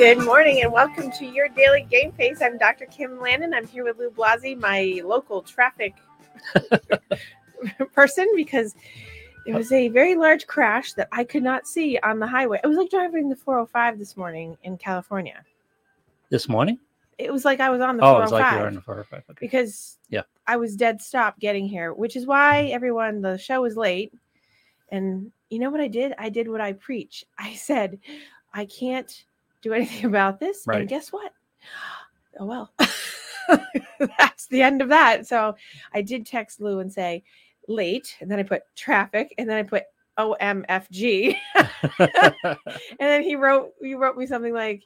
Good morning and welcome to your daily game face. I'm Dr. Kim Landon. I'm here with Lou Blasi, my local traffic person, because there was a very large crash that I could not see on the highway. It was like driving the 405 this morning in California. This morning? It was like I was on the Oh, 405 it's like you're oh on the 405. Okay. because Yeah. I was dead stop getting here, which is why everyone the show was late. And you know what I did? I did what I preach. I said, I can't do anything about this. Right. And guess what? Oh well. That's the end of that. So I did text Lou and say late, and then I put traffic, and then I put OMFG. and then he wrote he wrote me something like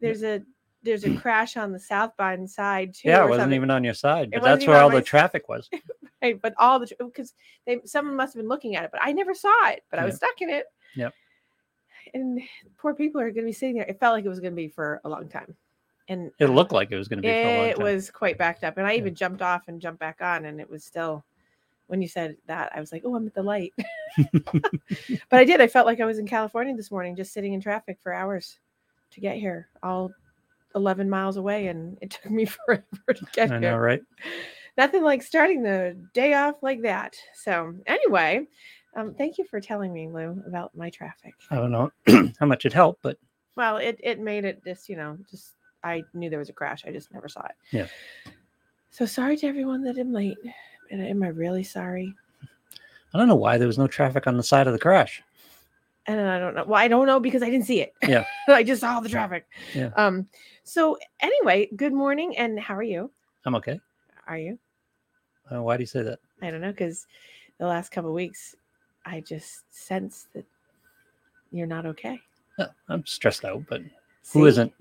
there's a there's a crash on the southbound side too. yeah, it wasn't something. even on your side, but that's where all the traffic was. Right, but all the because they someone must have been looking at it, but I never saw it. But I was stuck in it. Yep. And poor people are going to be sitting there. It felt like it was going to be for a long time, and It looked like it was going to be for a long it was quite backed up. And I Yeah. even jumped off and jumped back on, and it was still. When you said that, I was like, "Oh, I'm at the light." but I did. I felt like I was in California this morning, just sitting in traffic for hours to get here, all 11 miles away, and it took me forever to get I here I know, right? nothing like starting the day off like that. So anyway, um, thank you for telling me, Lou, about my traffic. I don't know how much it helped, but Well, it it made it just you know just I knew there was a crash. I just never saw it. Yeah. So sorry to everyone that I'm late. And am I really sorry? I don't know why there was no traffic on the side of the crash. And I don't know. Well, I don't know because I didn't see it. Yeah. I just saw the traffic. Yeah. Um. So anyway, good morning, and how are you? I'm okay. Are you? Uh, why do you say that? I don't know because the last couple of weeks, I just sense that you're not okay. Uh, I'm stressed out, but See? who isn't?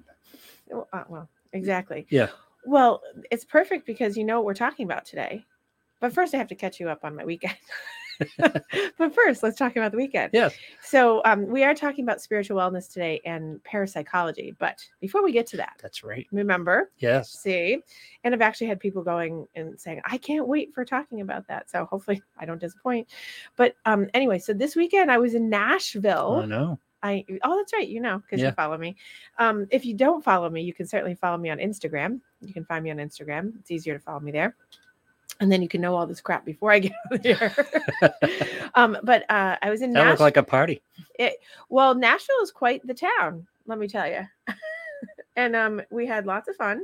Well, uh, well, exactly. Yeah. Well, it's perfect because you know what we're talking about today. But first, I have to catch you up on my weekend. but first, let's talk about the weekend. Yes. So, um, we are talking about spiritual wellness today and parapsychology. But before we get to that, That's right. remember, Yes. see, and I've actually had people going and saying, I can't wait for talking about that. So, hopefully, I don't disappoint. But um, anyway, so this weekend I was in Nashville. I know. I oh that's right, you know, because Yeah. you follow me. Um, if you don't follow me, you can certainly follow me on Instagram. You can find me on Instagram. It's easier to follow me there. And then you can know all this crap before I get out here. um, but uh, I was in That looked Nashville. like a party. well, Nashville is quite the town, let me tell you. and um, we had lots of fun.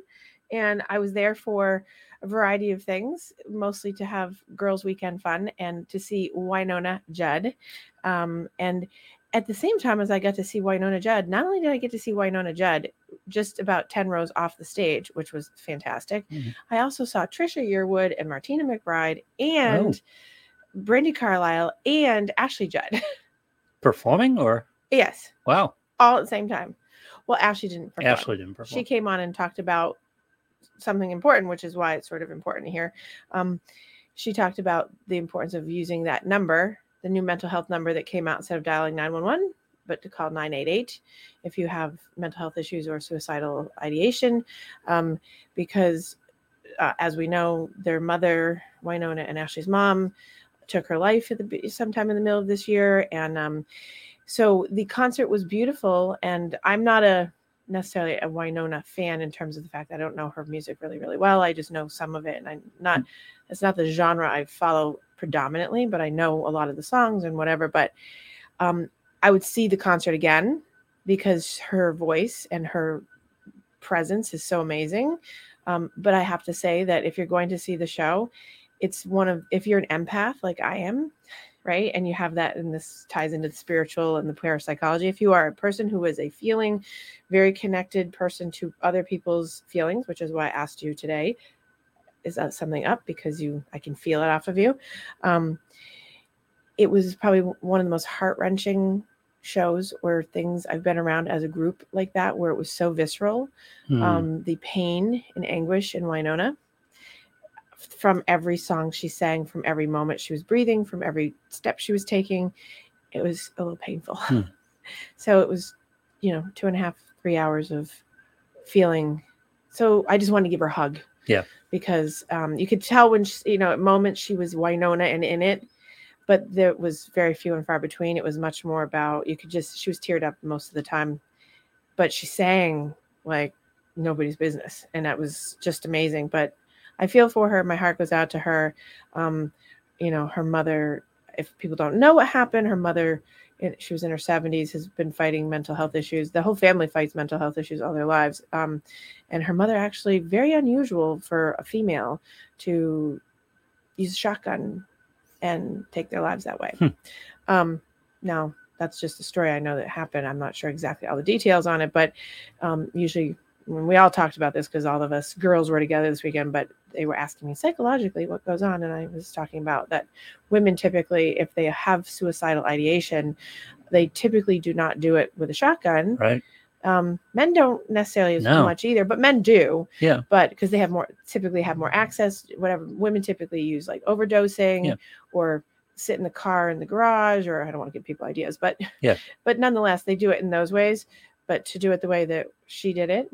And I was there for a variety of things, mostly to have girls' weekend fun and to see Wynonna Judd. Um, and at the same time as I got to see Wynonna Judd, not only did I get to see Wynonna Judd just about 10 rows off the stage, which was fantastic, Mhm. I also saw Trisha Yearwood and Martina McBride and Brandi Carlile and Ashley Judd. Performing or yes, wow, all at the same time. Well, Ashley didn't perform. Ashley didn't perform. She came on and talked about something important, which is why it's sort of important here. Um, she talked about the importance of using that number, the new mental health number that came out instead of dialing 911, but to call 988 if you have mental health issues or suicidal ideation. Um, because uh, as we know, their mother, Wynonna and Ashley's mom, took her life at the sometime in the middle of this year. And um, so the concert was beautiful. And I'm not a necessarily a Wynonna fan in terms of the fact I don't know her music really, really well. I just know some of it, and I'm not. It's not the genre I follow predominantly, but I know a lot of the songs and whatever. But um, I would see the concert again because her voice and her presence is so amazing. Um, but I have to say that if you're going to see the show, it's one of if you're an empath like I am, right? And you have that, and this ties into the spiritual and the parapsychology. If you are a person who is a feeling, very connected person to other people's feelings, which is why I asked you today, is that something up because you I can feel it off of you. Um, it was probably one of the most heart wrenching shows or things I've been around as a group like that, where it was so visceral. Hmm. Um, the pain and anguish in Wynonna from every song she sang, from every moment she was breathing, from every step she was taking, it was a little painful. Hmm. So it was, you know, two and a half, three hours of feeling. So I just wanted to give her a hug. Yeah. Because um, you could tell when, she, you know, at moments she was Wynonna and in it. But there was very few and far between. It was much more about you could just she was teared up most of the time, but she sang like nobody's business, and that was just amazing. But I feel for her. My heart goes out to her. Um, you know, her mother. If people don't know what happened, her mother she was in her 70s has been fighting mental health issues the whole family fights mental health issues all their lives um, and her mother actually very unusual for a female to use a shotgun and take their lives that way Hmm. um, now that's just a story i know that happened i'm not sure exactly all the details on it but um, usually when we all talked about this because all of us girls were together this weekend but they were asking me psychologically what goes on and i was talking about that women typically if they have suicidal ideation they typically do not do it with a shotgun Right. Um, men don't necessarily as No. much either but men do Yeah. but because they have more typically have more access whatever women typically use like overdosing Yeah. or sit in the car in the garage or i don't want to give people ideas but Yeah. but nonetheless they do it in those ways but to do it the way that she did it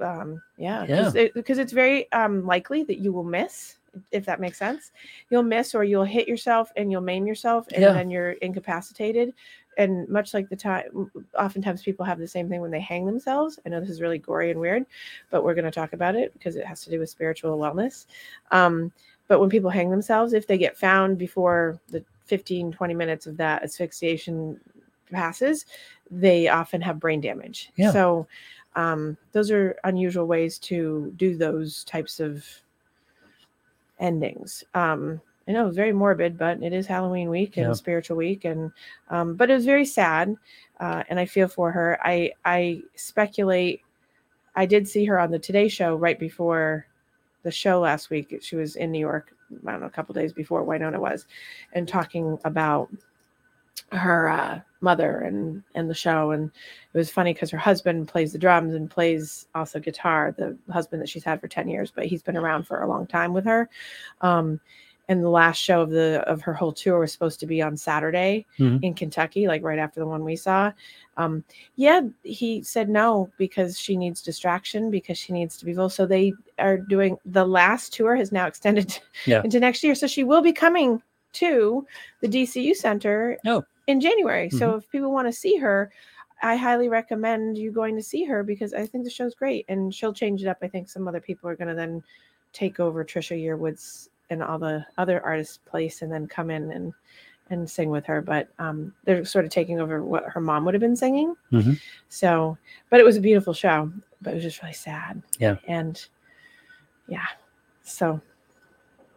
um yeah because it, it's very um likely that you will miss if that makes sense you'll miss or you'll hit yourself and you'll maim yourself and Yeah. then you're incapacitated and much like the time oftentimes people have the same thing when they hang themselves. I know this is really gory and weird but we're going to talk about it because it has to do with spiritual wellness. Um, but when people hang themselves if they get found before the 15 20 minutes of that asphyxiation passes they often have brain damage. Yeah. so um, those are unusual ways to do those types of endings. Um, i know it's very morbid but it is halloween week and Yeah. spiritual week and um, but it was very sad uh, and i feel for her. I i speculate i did see her on the today show right before the show last week. She was in new york i don't know a couple days before winona was and talking about her uh, mother and and the show. And it was funny because her husband plays the drums and plays also guitar the husband that she's had for 10 years but he's been around for a long time with her. Um and the last show of the of her whole tour was supposed to be on saturday Mhm. in kentucky like right after the one we saw um yeah he said no because she needs distraction because she needs to be full so they are doing the last tour has now extended Yeah. into next year so she will be coming to the dcu center Oh. in january so if people want to see her I highly recommend you going to see her because I think the show's great and she'll change it up. I think some other people are going to then take over Trisha Yearwood's and all the other artists' place and then come in and and sing with her. But um, they're sort of taking over what her mom would have been singing. Mhm. So, but it was a beautiful show, but it was just really sad. Yeah. And yeah, so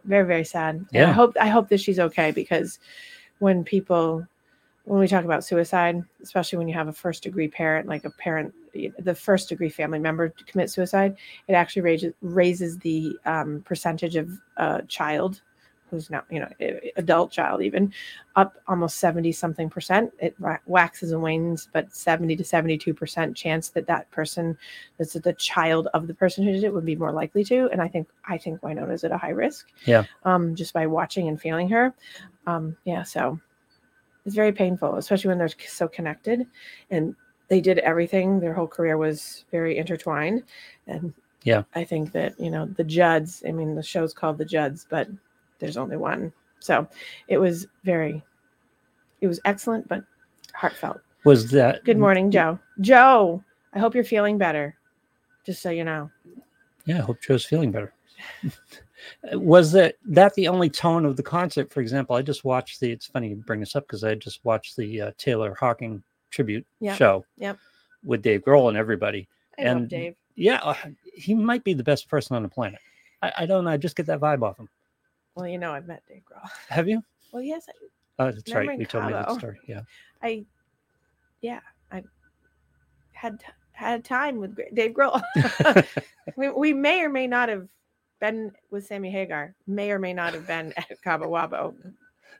very very sad. And Yeah. I hope I hope that she's okay because when people when we talk about suicide, especially when you have a first degree parent, like a parent, the first degree family member to commit suicide, it actually raises raises the um, percentage of a child who's not, you know, adult child even up almost 70 something percent. It waxes and wanes, but 70 to 72 percent chance that that person, that's the child of the person who did it, would be more likely to. And I think, I think Wynonna's at a high risk. Yeah. Um, just by watching and feeling her. Um, yeah. So it's very painful, especially when they're so connected and they did everything. Their whole career was very intertwined. And Yeah. I think that, you know, the Judds, I mean, the show's called the Judds, but there's only one. So it was very, it was excellent, but heartfelt. Was that Good morning, Joe. Joe, I hope you're feeling better. Just so you know. Yeah, I hope Joe's feeling better. was that that the only tone of the concert? For example, I just watched the. It's funny you bring this up because I just watched the uh, Taylor Hawkins tribute Yep, show. yep. With Dave Grohl and everybody. I love And- Dave. Yeah, uh, he might be the best person on the planet. I, I don't know. I just get that vibe off him. Well, you know, I've met Dave Grohl. Have you? Well, yes, Oh, that's right. You told me that story. Yeah. I, yeah, I had had time with Dave Grohl. we, we may or may not have been with Sammy Hagar. May or may not have been at Cabo Wabo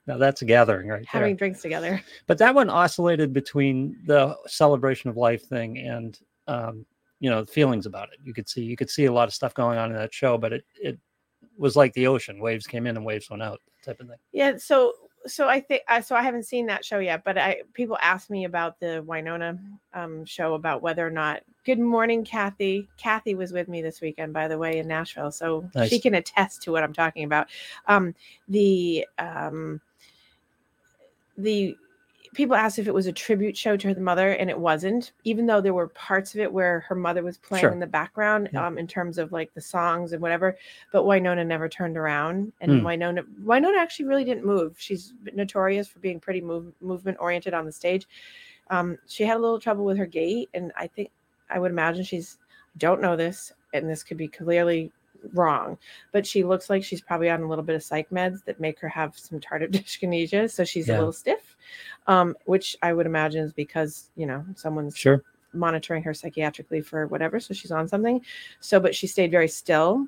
now that's a gathering right there. having drinks together. but that one oscillated between the celebration of life thing and um, you know feelings about it you could see you could see a lot of stuff going on in that show but it it was like the ocean waves came in and waves went out type of thing Yeah. So so I think uh, so. I haven't seen that show yet, but I people asked me about the Wynonna um, show about whether or not. Good morning, Kathy. Kathy was with me this weekend, by the way, in Nashville, so she can attest to what I'm talking about. Um, the um, the people asked if it was a tribute show to her mother, and it wasn't. Even though there were parts of it where her mother was playing Sure. in the background, Yeah. um, in terms of like the songs and whatever. But Wynonna never turned around, and. Wynonna Wynonna actually really didn't move. She's notorious for being pretty move, movement oriented on the stage. Um, she had a little trouble with her gait, and I think I would imagine she's don't know this, and this could be clearly wrong, but she looks like she's probably on a little bit of psych meds that make her have some tardive dyskinesia, so she's Yeah. a little stiff, um, which I would imagine is because you know someone's Sure. monitoring her psychiatrically for whatever, so she's on something. So, but she stayed very still.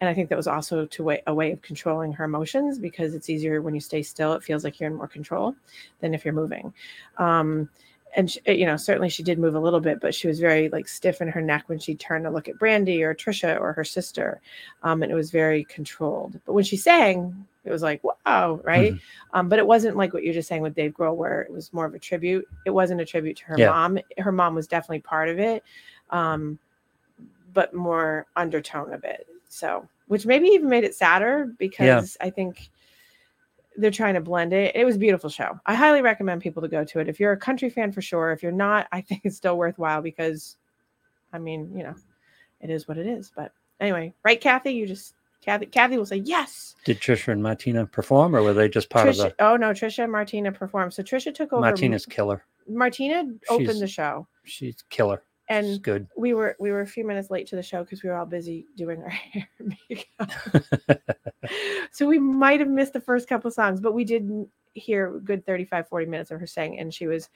And I think that was also to way, a way of controlling her emotions because it's easier when you stay still. It feels like you're in more control than if you're moving. Um, and she, you know, certainly she did move a little bit, but she was very like stiff in her neck when she turned to look at Brandi or Trisha or her sister, um, and it was very controlled. But when she sang, it was like wow, right? Mhm. Um, but it wasn't like what you're just saying with Dave Grohl, where it was more of a tribute. It wasn't a tribute to her Yeah. mom. Her mom was definitely part of it, um, but more undertone of it. So, which maybe even made it sadder because I think they're trying to blend it. It was a beautiful show. I highly recommend people to go to it. If you're a country fan for sure, if you're not, I think it's still worthwhile because I mean, you know, it is what it is. But anyway, right, Kathy? You just Kathy Kathy will say yes. Did Trisha and Martina perform, or were they just part Trisha, of the? oh no, Trisha and Martina performed. So Trisha took over. Martina's killer. Martina opened She's- the show, She's killer. And good. we were we were a few minutes late to the show because we were all busy doing our hair and makeup. so we might have missed the first couple songs, but we did hear a good 35, 40 minutes of her sing, and she was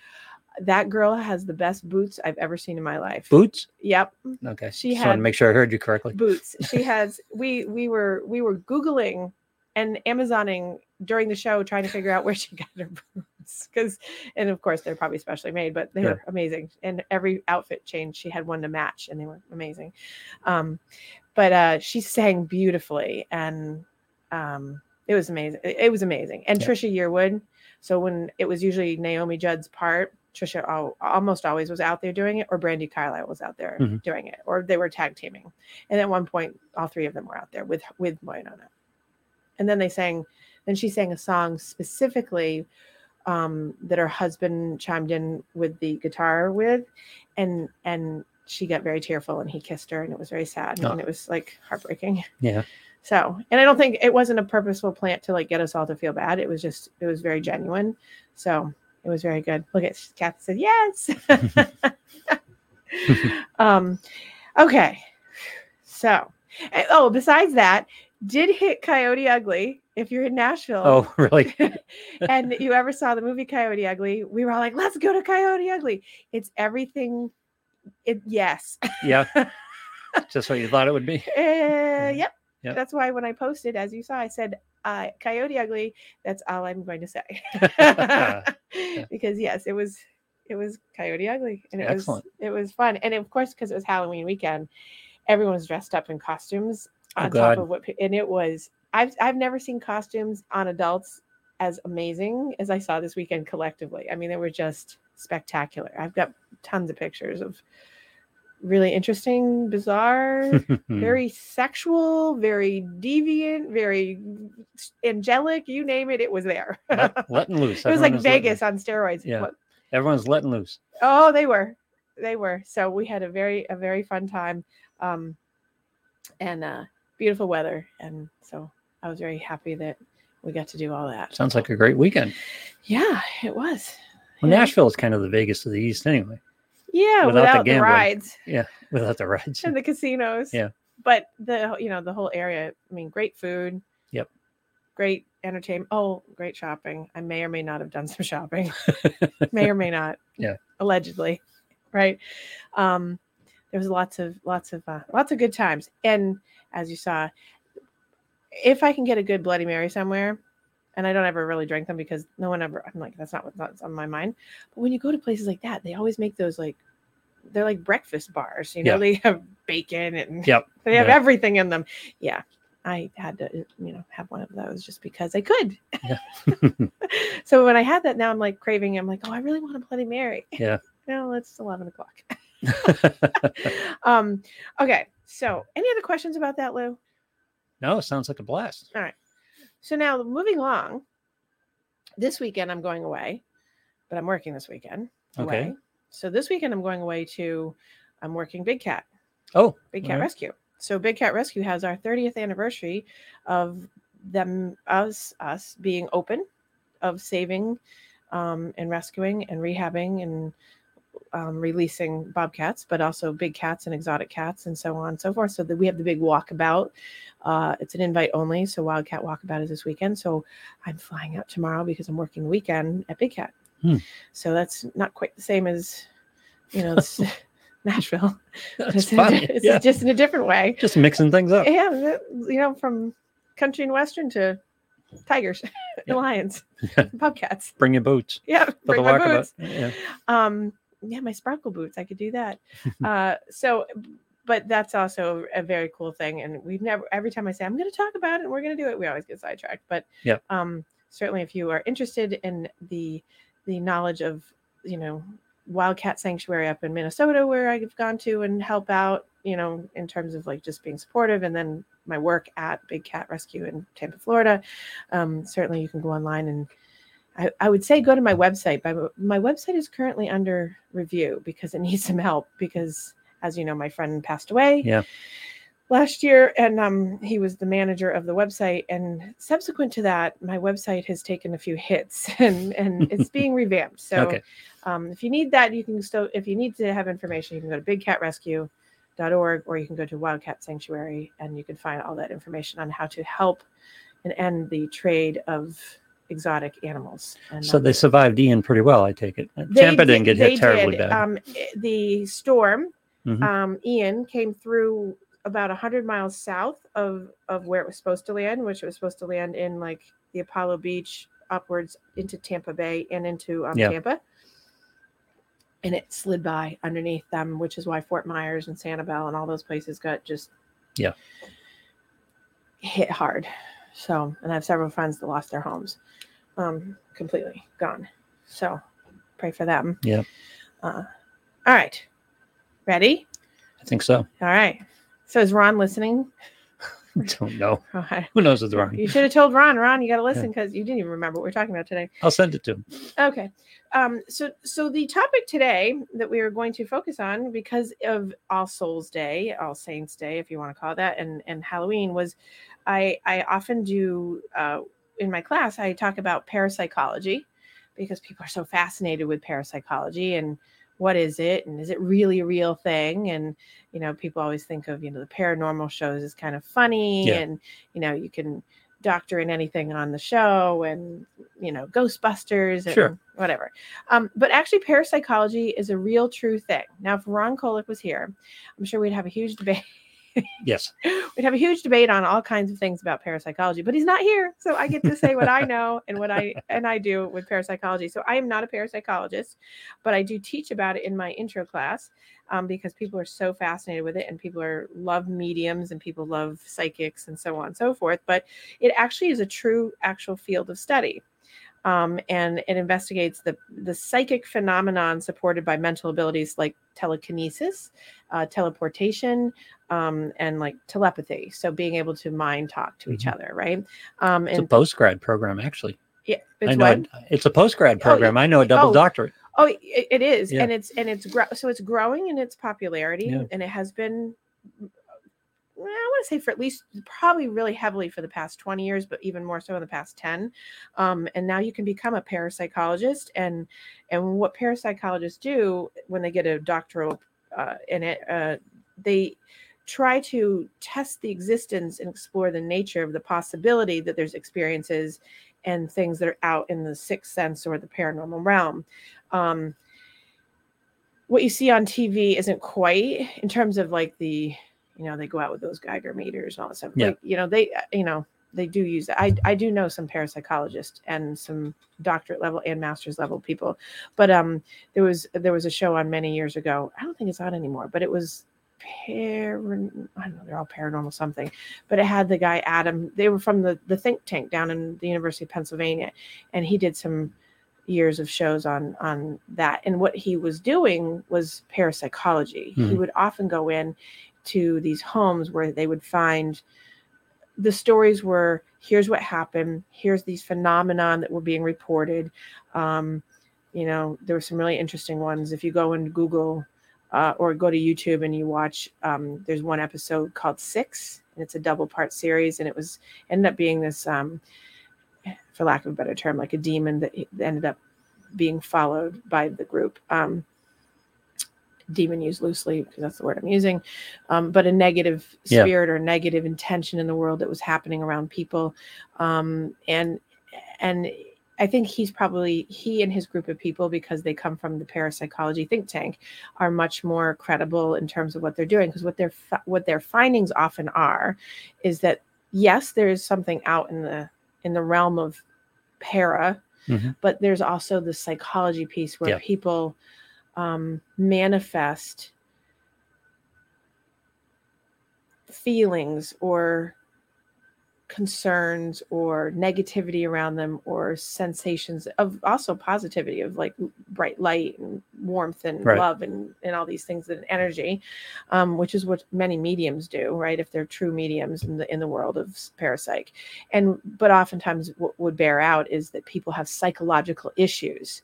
that girl has the best boots I've ever seen in my life. Boots. Yep, Okay. She Just want to make sure I heard you correctly. boots. She has we we were we were googling and Amazoning during the show trying to figure out where she got her boots because and of course they're probably specially made, but they Yeah. were amazing. And every outfit change she had one to match and they were amazing. Um but uh she sang beautifully and um it was amazing. It, was amazing. And Yeah. Trisha Yearwood. So when it was usually Naomi Judd's part, Trisha al- almost always was out there doing it, or Brandi Carlile was out there Mhm. doing it, or they were tag teaming. And at one point, all three of them were out there with with Wynonna. And then they sang. Then she sang a song specifically um, that her husband chimed in with the guitar with, and and she got very tearful, and he kissed her, and it was very sad, Oh. and it was like heartbreaking. Yeah. So, and I don't think it wasn't a purposeful plant to like get us all to feel bad. It was just, it was very genuine. So it was very good. Look at Kathy said, yes. um, okay. So, oh, besides that, did hit Coyote Ugly. If you're in Nashville Oh, really? and you ever saw the movie Coyote Ugly, we were all like, let's go to Coyote Ugly. It's everything. It, yes. yeah. Just what you thought it would be. Uh, yep. Yep. That's why when I posted, as you saw, I said, uh, Coyote Ugly. That's all I'm going to say. because yes, it was, it was Coyote Ugly, and it Excellent. was, it was fun, and of course, because it was Halloween weekend, everyone was dressed up in costumes on God. top of what, and it was. I've I've never seen costumes on adults as amazing as I saw this weekend collectively. I mean, they were just spectacular. I've got tons of pictures of really interesting, bizarre, very sexual, very deviant, very angelic. You name it, it was there. Let- letting loose. it was Everyone like Vegas on steroids. Yeah. What- Everyone's letting loose. Oh, they were, they were. So we had a very a very fun time, um, and uh, beautiful weather, and so I was very happy that we got to do all that. Sounds like a great weekend. Yeah, it was. Well, Yeah. Nashville is kind of the Vegas of the East anyway, Yeah, without the without, the, gambling. rides Yeah, without the rides. and the casinos. Yeah. But the you know the whole area. I mean, great food. Yep. Great entertainment. Oh, great shopping. I may or may not have done some shopping. may or may not. Yeah. Allegedly, right? Um, there was lots of lots of uh, lots of good times, and as you saw, if I can get a good Bloody Mary somewhere, and I don't ever really drink them because no one ever. I'm like that's not what's on my mind. But when you go to places like that, they always make those like they're like breakfast bars. You know, they have bacon and Yep. they have everything in them. Yeah. I had to, you know, have one of those just because I could. Yeah. so when I had that, now I'm like craving. I'm like, oh, I really want a Bloody Mary. Yeah. no, it's 11 o'clock. um. Okay. So, any other questions about that, Lou? no, it sounds like a blast. All right. So now moving along, this weekend I'm going away, but I'm working this weekend. Okay. Away. So this weekend I'm going away to I'm working Big Cat, Oh, Big Cat alright. Rescue. So Big Cat Rescue has our 30th anniversary of them us us being open, of saving um, and rescuing and rehabbing and um, releasing bobcats, but also big cats and exotic cats and so on and so forth. So that we have the big walkabout. Uh, it's an invite only. So Wildcat Walkabout is this weekend. So I'm flying out tomorrow because I'm working the weekend at Big Cat. Hmm. So that's not quite the same as, you know, Nashville. That's It's, in a funny. it's yeah. just in a different way. Just mixing things up. Yeah, you know, from country and western to tigers, Yeah. lions, Yeah. bobcats. Bring your boots Yeah, for bring the my walkabout. boots. Yeah. Um, yeah, my sparkle boots. I could do that. uh, so, but that's also a very cool thing. And we've never. Every time I say I'm going to talk about it, and we're going to do it, we always get sidetracked. But yeah, um, certainly, if you are interested in the the knowledge of you know wildcat sanctuary up in minnesota where i've gone to and help out you know in terms of like just being supportive and then my work at big cat rescue in tampa florida um, certainly you can go online and I, I would say go to my website but my website is currently under review because it needs some help because as you know my friend passed away Yeah. last year and um, he was the manager of the website and subsequent to that my website has taken a few hits and and it's being revamped so Okay. um, if you need that you can still if you need to have information you can go to bigcatrescue.org or you can go to wildcat sanctuary and you can find all that information on how to help and end the trade of exotic animals and So they survived Ian pretty well, I take it. they Tampa did- didn't get hit terribly did. bad. Um, the storm, Mhm. um, Ian, came through about hundred miles south of of where it was supposed to land, which it was supposed to land in like the Apollo Beach upwards into Tampa Bay and into um, Yeah. Tampa. And it slid by underneath them, which is why Fort Myers and Sanibel and all those places got just Yeah. hit hard. So, and I have several friends that lost their homes, um, completely gone. So, pray for them. Yeah. Uh, all right. Ready? I think so. All right. So is Ron listening? Don't know. Right. Who knows what's wrong? You should have told Ron. Ron, you got to listen because you didn't even remember what we are talking about today. I'll send it to him. Okay. Um, so so the topic today that we are going to focus on because of All Souls Day, All Saints Day, if you want to call that, and and Halloween was, I I often do uh, in my class I talk about parapsychology because people are so fascinated with parapsychology and what is it and is it really a real thing and you know people always think of you know the paranormal shows as kind of funny Yeah. and you know you can doctor in anything on the show and you know ghostbusters and Sure. whatever um, but actually parapsychology is a real true thing now if ron kolick was here i'm sure we'd have a huge debate Yes. we'd have a huge debate on all kinds of things about parapsychology but he's not here so i get to say what i know and what i and i do with parapsychology. So i am not a parapsychologist but i do teach about it in my intro class um, because people are so fascinated with it and people are love mediums and people love psychics and so on and so forth. But it actually is a true actual field of study um, and it investigates the the psychic phenomenon supported by mental abilities like telekinesis, uh, teleportation, um, and like telepathy. So being able to mind talk to each Mhm. other, right? Um, It's a post grad program, actually. yeah, I it's know it, it's a post grad Oh, program. I know a double oh, doctorate. Oh, it, it is, Yeah. and it's and it's grow so it's growing in its popularity, Yeah. and it has been. I want to say for at least probably really heavily for the past 20 years, but even more so in the past 10. Um, and now you can become a parapsychologist. And and what parapsychologists do when they get a doctoral uh, in it, uh, they try to test the existence and explore the nature of the possibility that there's experiences and things that are out in the sixth sense or the paranormal realm. Um, what you see on TV isn't quite in terms of like the, you know, they go out with those Geiger meters and all that stuff. Yeah. Like, you know, they, uh, you know, they do use that. I, I do know some parapsychologists and some doctorate level and master's level people, but um, there was there was a show on many years ago. I don't think it's on anymore, but it was par I don't know, they're all paranormal something, but it had the guy Adam. They were from the the think tank down in the University of Pennsylvania, and he did some years of shows on on that. And what he was doing was parapsychology. He Mhm. would often go in to these homes where they would find the stories were here's what happened. Here's these phenomenon that were being reported. Um, you know there were some really interesting ones. If you go and google uh, or go to youtube and you watch um, there's one episode called six and it's a double part series and it was ended up being this um, for lack of a better term like a demon that ended up being followed by the group. Um, demon used loosely because that's the word I'm using, um, but a negative Yeah. spirit or negative intention in the world that was happening around people, um, and and I think he's probably he and his group of people because they come from the parapsychology think tank are much more credible in terms of what they're doing because what their what their findings often are is that yes there is something out in the in the realm of para Mhm. but there's also the psychology piece where Yeah. people um, manifest feelings or concerns or negativity around them or sensations of also positivity of like bright light and warmth and Right. love and, and all these things and energy um, which is what many mediums do right if they're true mediums in the in the world of parapsych and but oftentimes what would bear out is that people have psychological issues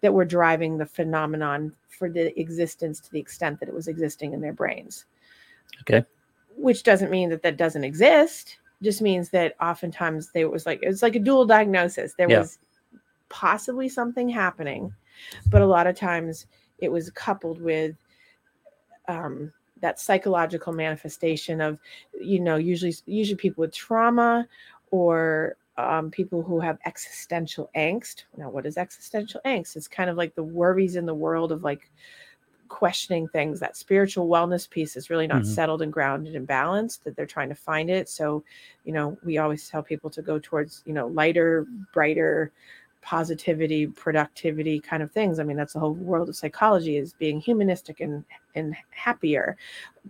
that were driving the phenomenon for the existence to the extent that it was existing in their brains Okay. which doesn't mean that that doesn't exist just means that oftentimes there was like it's like a dual diagnosis there Yeah. was possibly something happening but a lot of times it was coupled with um, that psychological manifestation of you know usually usually people with trauma or um, people who have existential angst. Now what is existential angst? It's kind of like the worries in the world of like questioning things that spiritual wellness piece is really not Mhm. settled and grounded and balanced that they're trying to find it. So you know we always tell people to go towards you know lighter brighter positivity productivity kind of things i mean that's the whole world of psychology is being humanistic and and happier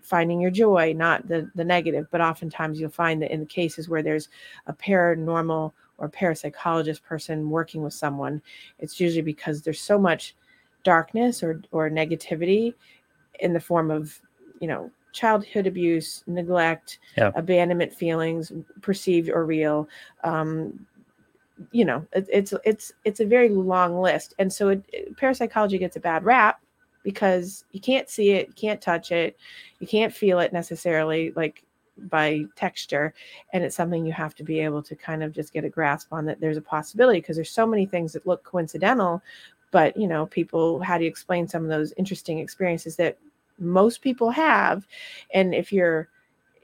finding your joy not the the negative but oftentimes you'll find that in the cases where there's a paranormal or parapsychologist person working with someone it's usually because there's so much darkness or or negativity in the form of you know childhood abuse neglect Yeah. abandonment feelings perceived or real um you know it, it's it's it's a very long list. And so it, it- parapsychology gets a bad rap because you can't see it you can't touch it you can't feel it necessarily like by texture. And it's something you have to be able to kind of just get a grasp on that there's a possibility because there's so many things that look coincidental. But you know people how do you explain some of those interesting experiences that most people have? And if you're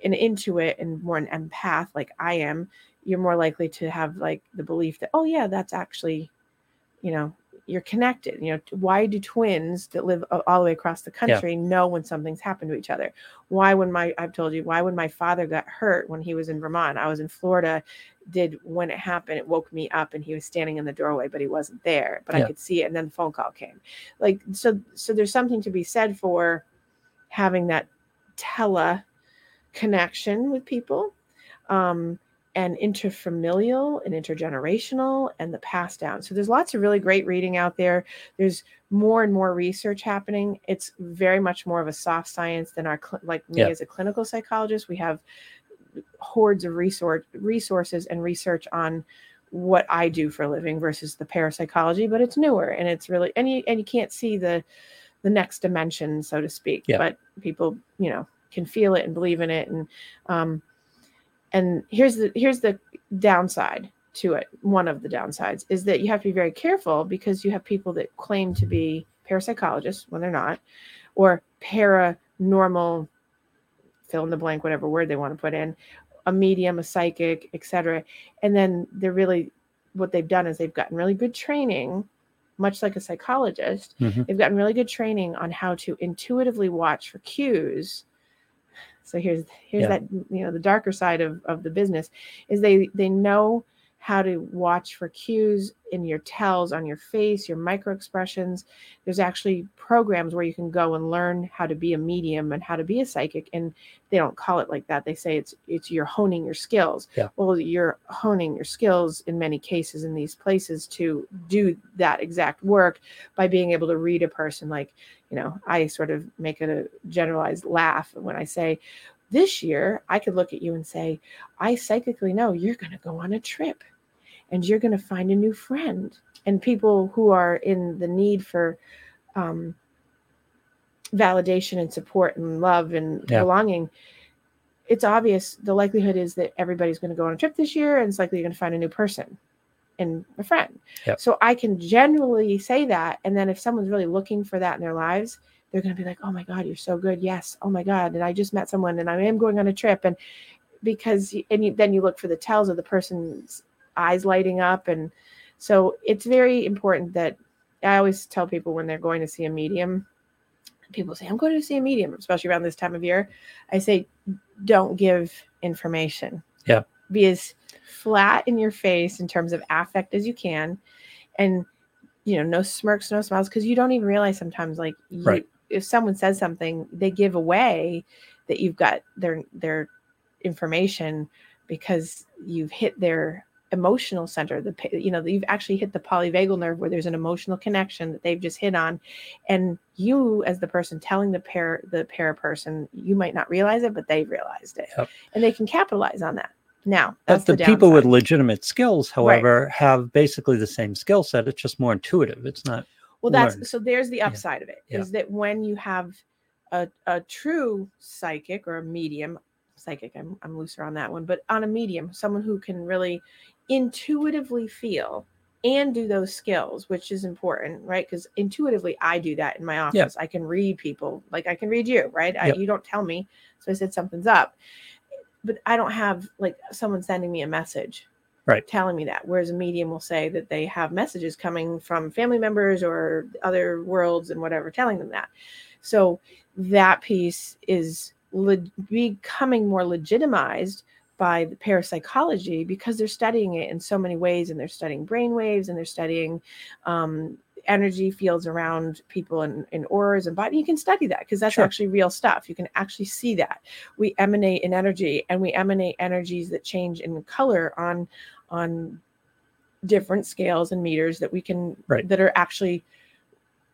an intuit and more an empath like i am you're more likely to have like the belief that oh yeah that's actually you know you're connected. You know why do twins that live all the way across the country know when something's happened to each other? Why when my i've told you why when my father got hurt when he was in vermont i was in florida did when it happened it woke me up and he was standing in the doorway but he wasn't there but i could see it and then the phone call came. Like so so there's something to be said for having that tele connection with people. Um and interfamilial and intergenerational and the passed down so there's lots of really great reading out there there's more and more research happening it's very much more of a soft science than our like me Yeah. as a clinical psychologist we have hordes of resource resources and research on what I do for a living versus the parapsychology, but it's newer and it's really and you and you can't see the the next dimension, so to speak. Yeah. But people, you know, can feel it and believe in it. And um and here's the here's the downside to it. One of the downsides is that you have to be very careful because you have people that claim to be parapsychologists when they're not, or paranormal fill in the blank, whatever word they want to put in, a medium, a psychic, etc. And then they're really what they've done is they've gotten really good training, much like a psychologist. Mhm. They've gotten really good training on how to intuitively watch for cues. So here's here's Yeah. that you know the darker side of, of the business is they they know how to watch for cues in your tells on your face, your micro expressions. There's actually programs where you can go and learn how to be a medium and how to be a psychic. And they don't call it like that. They say it's it's you're honing your skills. Yeah. Well, you're honing your skills in many cases in these places to do that exact work by being able to read a person. Like, you know, I sort of make it a generalized laugh when I say This year, I could look at you and say, I psychically know you're going to go on a trip and you're going to find a new friend. And people who are in the need for um, validation and support and love and Yeah. belonging, it's obvious the likelihood is that everybody's going to go on a trip this year and it's likely you're going to find a new person and a friend. Yep. So I can generally say that. And then if someone's really looking for that in their lives, they're going to be like, oh my God, you're so good. Yes. Oh my God. And I just met someone and I am going on a trip. And because, and you, then you look for the tells of the person's eyes lighting up. And so it's very important that I always tell people when they're going to see a medium, people say, I'm going to see a medium, especially around this time of year. I say, don't give information. Yeah. Be as flat in your face in terms of affect as you can. And, you know, no smirks, no smiles, because you don't even realize sometimes, like, you, Right. if someone says something, they give away that you've got their their information because you've hit their emotional center the you know you've actually hit the polyvagal nerve where there's an emotional connection that they've just hit on and you as the person telling the pair the pair person you might not realize it but they've realized it Yep. and they can capitalize on that now But that's the, people with legitimate skills, Right. however, have basically the same skill set. It's just more intuitive. It's not. well that's learned. so there's the Yeah. upside of it is Yeah. that when you have a, a true psychic or a medium psychic I'm, I'm looser on that one but on a medium someone who can really intuitively feel and do those skills which is important right? Because intuitively i do that in my office. I can read people like i can read you right? I, you don't tell me so i said something's up. But i don't have like someone sending me a message Right. telling me that whereas a medium will say that they have messages coming from family members or other worlds and whatever telling them that. So that piece is le- becoming more legitimized by the parapsychology because they're studying it in so many ways and they're studying brain waves and they're studying um, energy fields around people and, and auras and body you can study that because that's Sure. actually real stuff you can actually see that we emanate in energy and we emanate energies that change in color on on different scales and meters that we can Right. that are actually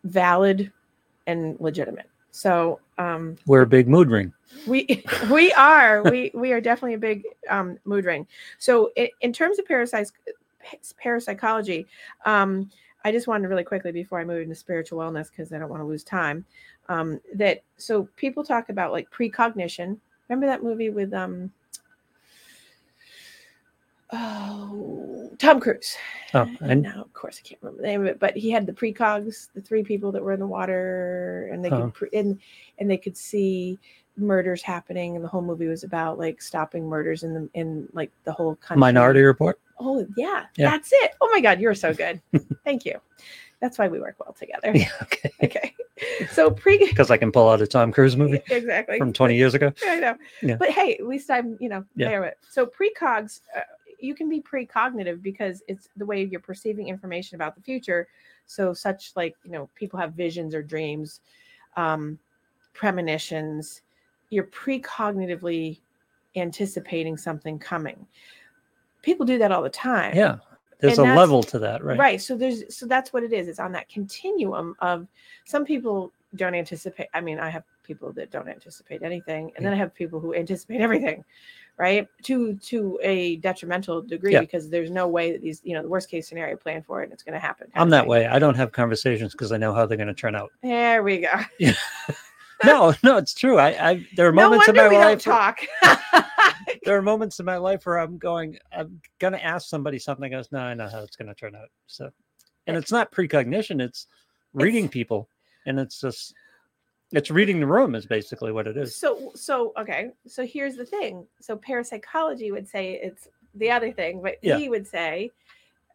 valid and legitimate so um We're a big mood ring. we we are. We we are definitely a big um mood ring. So in, in terms of parapsych parapsychology um i just wanted to really quickly before i move into spiritual wellness because i don't want to lose time um that so people talk about like precognition. Remember that movie with um oh tom cruise Oh, and and now of course i can't remember the name of it but he had the precogs the three people that were in the water and they Oh. could pre- and and they could see murders happening and the whole movie was about like stopping murders in the in like the whole country Minority Report. oh yeah, Yeah. that's it oh my god you're so good thank you that's why we work well together Yeah, okay. okay so pre Because I can pull out a Tom Cruise movie exactly from 20 years ago. I know. Yeah. But hey, at least I'm, you know, Yeah. there. So precogs, uh, you can be precognitive because it's the way you're perceiving information about the future. So such like, you know, people have visions or dreams, um, premonitions. You're precognitively anticipating something coming. People do that all the time. Yeah. There's And a level to that, right? Right. So there's so that's what it is. It's on that continuum of some people don't anticipate. I mean, I have people that don't anticipate anything, and then I have people who anticipate everything, right? To to a detrimental degree Yeah. because there's no way that these, you know, the worst case scenario plan for it and it's gonna happen. I'm that way. I don't have conversations because I know how they're going to turn out. There we go. No, no, it's true. I, I there are No moments in my life. where- talk. there are moments in my life where I'm going, I'm gonna ask somebody something. I goes, no, I know how it's gonna turn out. So, and it's not precognition; it's reading people, and it's just, it's reading the room is basically what it is. So so okay. So here's the thing. So parapsychology would say it's the other thing, but Yeah. he would say,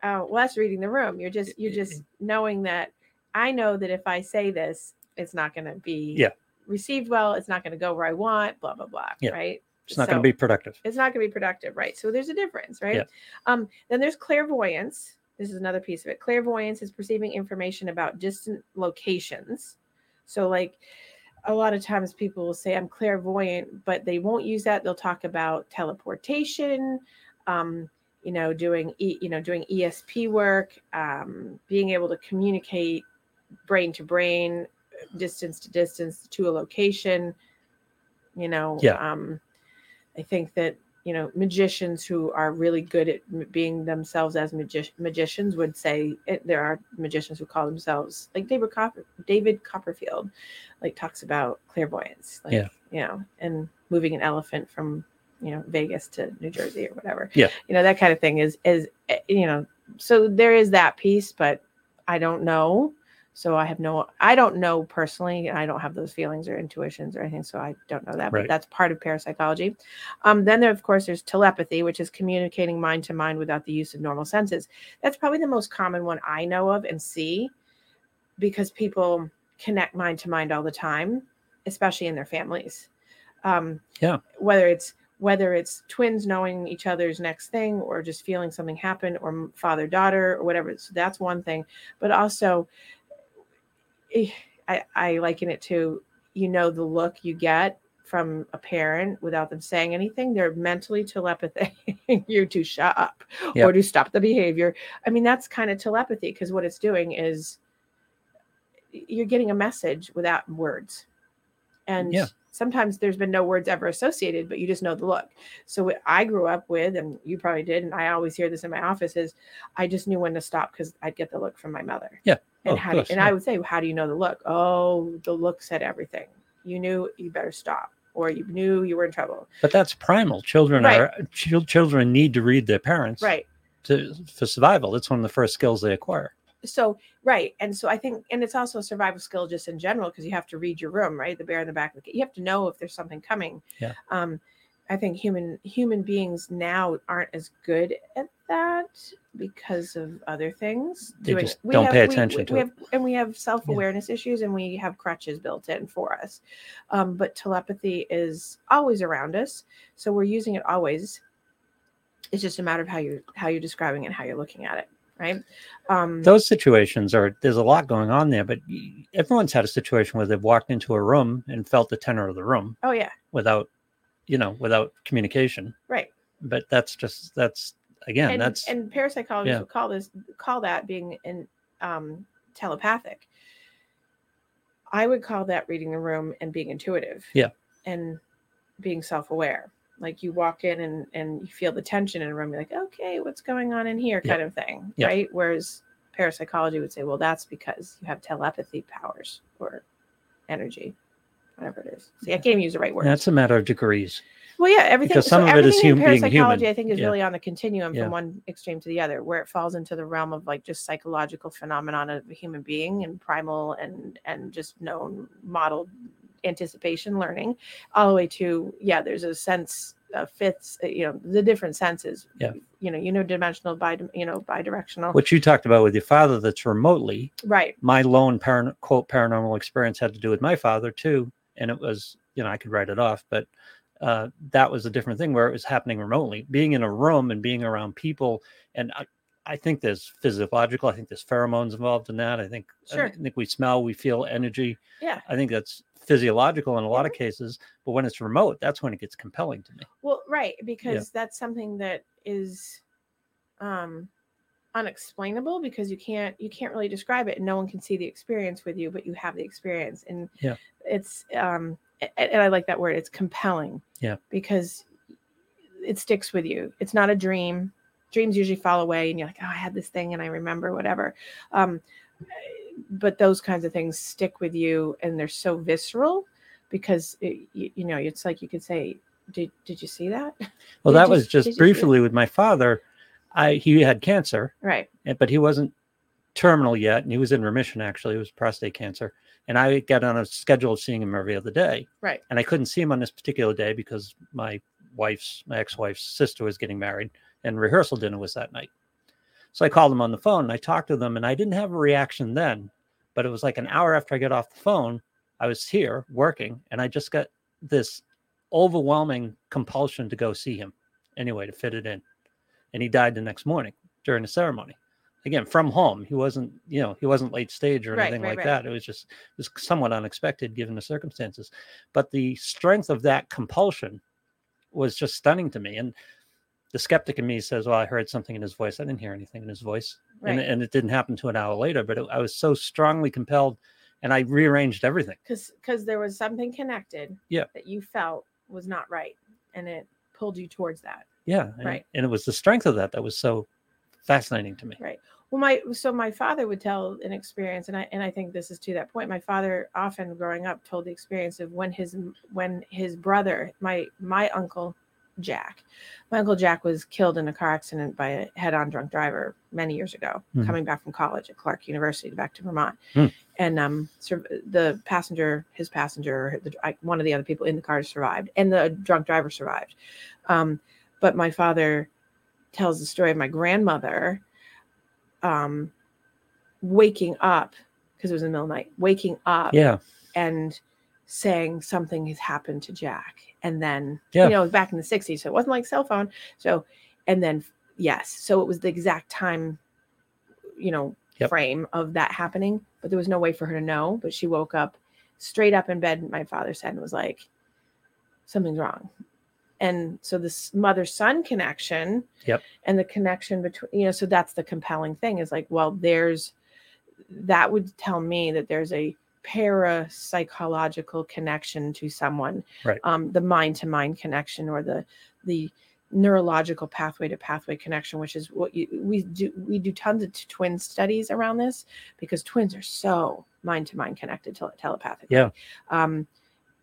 uh, well, that's reading the room. You're just you're just knowing that I know that if I say this, it's not going to be Yeah. received well. It's not going to go where I want. Blah blah blah. Yeah. Right. It's not going to be productive. it's not going to be productive right so there's a difference right Yeah. um then there's clairvoyance this is another piece of it clairvoyance is perceiving information about distant locations so like a lot of times people will say i'm clairvoyant but they won't use that they'll talk about teleportation um you know doing e, you know doing esp work um being able to communicate brain to brain distance to distance to a location you know Yeah. um I think that you know magicians who are really good at being themselves as magi- magicians would say it, there are magicians who call themselves like David Copper, David Copperfield, like talks about clairvoyance, like, Yeah. you know, and moving an elephant from you know Vegas to New Jersey or whatever. Yeah. you know that kind of thing is is eh, you know so there is that piece, but I don't know. So I have no, I don't know personally. I don't have those feelings or intuitions or anything. So I don't know that, Right. but that's part of parapsychology. Um, then there, of course, there's telepathy, which is communicating mind to mind without the use of normal senses. That's probably the most common one I know of and see because people connect mind to mind all the time, especially in their families. Um, Yeah. Whether it's whether it's twins knowing each other's next thing or just feeling something happen or father daughter or whatever. So that's one thing. But also, Eh, I, I liken it to you know the look you get from a parent without them saying anything they're mentally telepathy you to shut up Yep. or to stop the behavior i mean that's kind of telepathy because what it's doing is you're getting a message without words and Yeah. sometimes there's been no words ever associated but you just know the look so what i grew up with and you probably did and i always hear this in my office is i just knew when to stop because i'd get the look from my mother Yeah. And Oh, how do, and yeah. i would say how do you know the look oh the look said everything you knew you better stop or you knew you were in trouble But that's primal. Children Right. are chil- children need to read their parents right to for survival. it's one of the first skills they acquire. so right and so i think and it's also a survival skill just in general because you have to read your room right the bear in the back of the you have to know if there's something coming Yeah. um i think human human beings now aren't as good at that because of other things. They doing- just we don't have- pay attention we, to we it. have and we have self-awareness issues and we have crutches built in for us. Um, but telepathy is always around us so we're using it always. It's just a matter of how you how you're describing it and how you're looking at it right? Um Those situations are there's a lot going on there, but everyone's had a situation where they've walked into a room and felt the tenor of the room oh yeah. without, you know, without communication. right But that's just that's again and, that's and parapsychologists yeah. would call this call that being in um telepathic i would call that reading the room and being intuitive Yeah. and being self-aware like you walk in and and you feel the tension in a room you're like okay what's going on in here Yeah. kind of thing Yeah. right whereas parapsychology would say well that's because you have telepathy powers or energy whatever it is see i can't even use the right word that's a matter of degrees. well, yeah, everything. Because some so of it is hum- being human. I think, is Yeah. really on the continuum Yeah. from one extreme to the other, where it falls into the realm of like just psychological phenomenon of a human being and primal and and just known modeled anticipation learning, all the way to yeah, there's a sense of fifths, uh, you know, the different senses. Yeah. You know, unidimensional, bi, you know, bidirectional. What you talked about with your father that's remotely, right. my lone quote paranormal experience had to do with my father too. And it was, you know, I could write it off, but uh, that was a different thing where it was happening remotely. Being in a room and being around people, and I, I think there's physiological. I think there's pheromones involved in that. I think Sure. I think we smell, we feel energy. Yeah. I think that's physiological in a lot of cases. But when it's remote, that's when it gets compelling to me. Well, right, because that's something that is um unexplainable because you can't you can't really describe it and no one can see the experience with you, but you have the experience. And Yeah. it's um and I like that word, it's compelling. Yeah. Because it sticks with you. It's not a dream. Dreams usually fall away and you're like, oh, I had this thing and I remember whatever. Um but those kinds of things stick with you and they're so visceral because it, you, you know it's like you could say did did you see that Well, Did that you- was just you see it? briefly with my father. I he had cancer, right but he wasn't terminal yet, and he was in remission. Actually, it was prostate cancer, and I got on a schedule of seeing him every other day. right And I couldn't see him on this particular day because my wife's, my ex-wife's sister was getting married, and rehearsal dinner was that night. So I called him on the phone, and I talked to them, and I didn't have a reaction then, but it was like an hour after I got off the phone, I was here working, and I just got this overwhelming compulsion to go see him anyway to fit it in. And he died the next morning during the ceremony. Again, from home. He wasn't, you know, he wasn't late stage or Right, anything right, like right. that. It was just it was somewhat unexpected given the circumstances. But the strength of that compulsion was just stunning to me. And the skeptic in me says, Well, I heard something in his voice. I didn't hear anything in his voice. right And, and it didn't happen to an hour later, but it, I was so strongly compelled and I rearranged everything. because because there was something connected Yeah. that you felt was not right and it pulled you towards that. Yeah. And, Right. and it was the strength of that that was so fascinating to me. Right. Well, my so my father would tell an experience, and I and I think this is to that point. My father often growing up told the experience of when his when his brother, my my uncle Jack, my uncle Jack was killed in a car accident by a head-on drunk driver many years ago, Mhm. coming back from college at Clark University back to Vermont, Hmm. and um, the passenger, his passenger, the, one of the other people in the car survived, and the drunk driver survived. Um, but my father tells the story of my grandmother um, waking up because it was in the middle of the night, waking up Yeah. and saying something has happened to Jack. And then, Yeah. you know, back in the 60s, so it wasn't like cell phone. So, and then, yes, so it was the exact time, you know, Yep. frame of that happening, but there was no way for her to know. But she woke up straight up in bed, my father said, and was like, something's wrong. And so this mother son connection Yep. and the connection between, you know, so that's the compelling thing is like, well, there's that would tell me that there's a parapsychological connection to someone Right. um, the mind to mind connection or the the neurological pathway to pathway connection which is what you, we do we do tons of twin studies around this because twins are so mind to mind connected tele- telepathically Yeah. um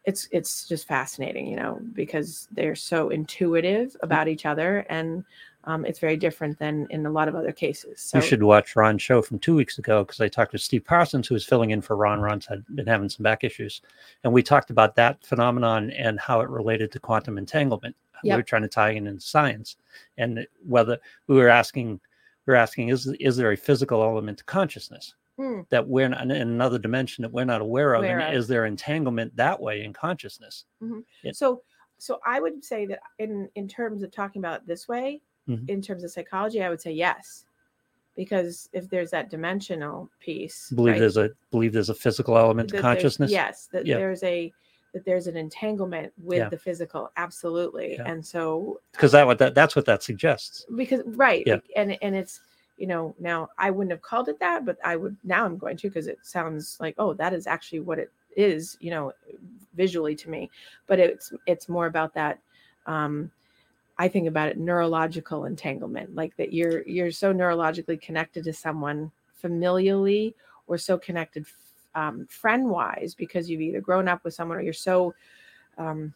it's it's just fascinating you know because they're so intuitive about each other and um, it's very different than in a lot of other cases so you should watch Ron's show from two weeks ago because I talked to Steve Parsons, who was filling in for Ron. Ron's had been having some back issues, and we talked about that phenomenon and how it related to quantum entanglement. We were trying to tie it into science, and whether we were asking, we were asking, is is there a physical element to consciousness Hmm. that we're not, in another dimension that we're not aware of, Aware and of. is there entanglement that way in consciousness? Yeah. so so i would say that in in terms of talking about it this way Mhm. in terms of psychology i would say yes because if there's that dimensional piece Believe right, there's a believe there's a physical element to consciousness. yes that Yeah. there's a that there's an entanglement with Yeah. the physical absolutely Yeah. and so because that what that that's what that suggests. because right Yeah. and and it's you know now i wouldn't have called it that but i would now i'm going to because it sounds like oh that is actually what it is you know visually to me. But it's it's more about that um i think about it neurological entanglement like that you're you're so neurologically connected to someone familially or so connected um, friend wise because you've either grown up with someone or you're so um,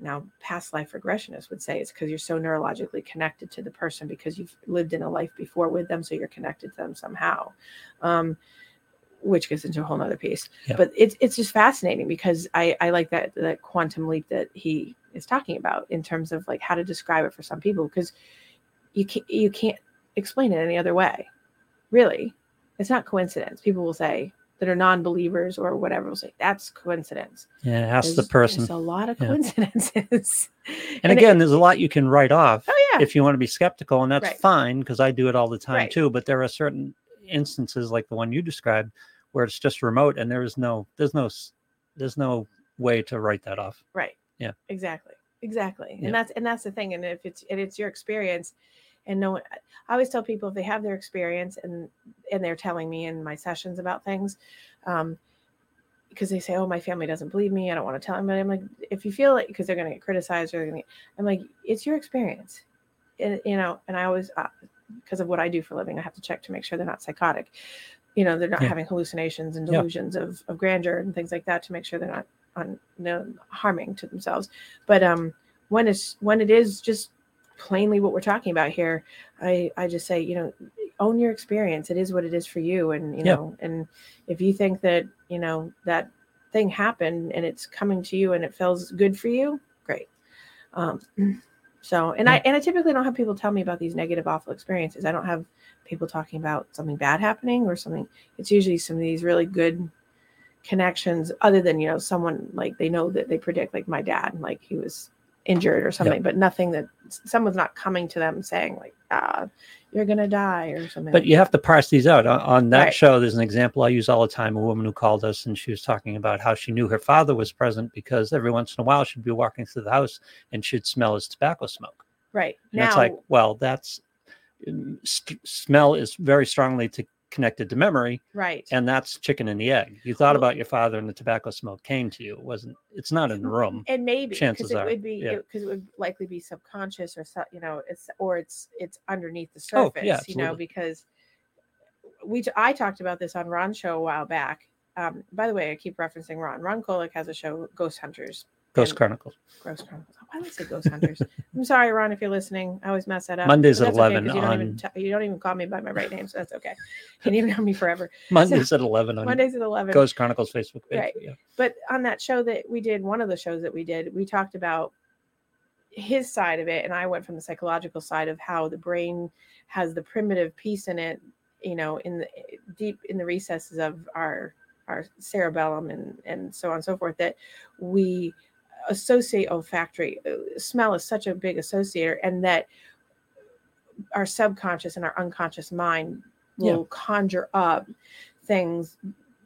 now past life regressionists would say it's because you're so neurologically connected to the person because you've lived in a life before with them so you're connected to them somehow um, which gets into a whole nother piece. Yeah. but it's it's just fascinating because i i like that that quantum leap that he is talking about in terms of like how to describe it for some people because you can't you can't explain it any other way really. It's not coincidence. People will say that are non-believers or whatever will say that's coincidence Yeah, ask the person. There's a lot of Yeah. coincidences. And it- again, there's a lot you can write off oh yeah, if you want to be skeptical, and that's Right. fine because I do it all the time Right. too. But there are certain instances like the one you described where it's just remote and there is no, there's no, there's no way to write that off. right. Yeah. exactly, exactly. Yeah. And that's and that's the thing. And if it's and it's your experience, and no one, I always tell people if they have their experience and and they're telling me in my sessions about things, um, because they say, "Oh, my family doesn't believe me. I don't want to tell them." But I'm like, if you feel like because they're going to get criticized or to, I'm like, it's your experience, and, you know. And I always, because of what I do for a living, I have to check to make sure they're not psychotic. You know, they're not Yeah. having hallucinations and Yeah. delusions of, of grandeur and things like that to make sure they're not on no harming to themselves. But um, when it's when it is just plainly what we're talking about here, I I just say, you know, own your experience. It is what it is for you, and you Yeah. know, and if you think that you know that thing happened and it's coming to you and it feels good for you, great. Um, so, and I and I typically don't have people tell me about these negative, awful experiences. I don't have people talking about something bad happening or something. It's usually some of these really good connections, other than you know someone like they know that they predict, like my dad, like he was injured or something, but nothing that someone's not coming to them saying like, ah, you're gonna die or something. But you have to parse these out. On, on that Right. show, there's an example I use all the time. A woman who called us and she was talking about how she knew her father was present because every once in a while she'd be walking through the house and she'd smell his tobacco smoke. right And now. it's like, well, that's mm, st- smell is very strongly to connected to memory right. and that's chicken and the egg. You thought Well- about your father and the tobacco smoke came to you. It wasn't it's not in the room. and maybe chances because it are, would be yeah. because it would likely be subconscious or so, you know it's or it's it's underneath the surface, Oh, yeah, you know because we I talked about this on ron's show a while back. Um by the way i keep referencing ron. Ron Kolek has a show ghost hunters ghost chronicles. Ghost chronicles. Why did i say ghost hunters? I'm sorry ron if you're listening. I always mess that up. Mondays at that's okay, 11 'cause you don't even on- t- you don't even call me by my right name so that's okay. And you've known me forever? Mondays at 11 on mondays at 11 ghost chronicles facebook page Right. yeah. but on that show that we did one of the shows that we did we talked about his side of it and i went from the psychological side of how the brain has the primitive piece in it you know in the deep in the recesses of our our cerebellum and and so on and so forth that we associate olfactory uh, smell is such a big associator and that our subconscious and our unconscious mind Yeah. will conjure up things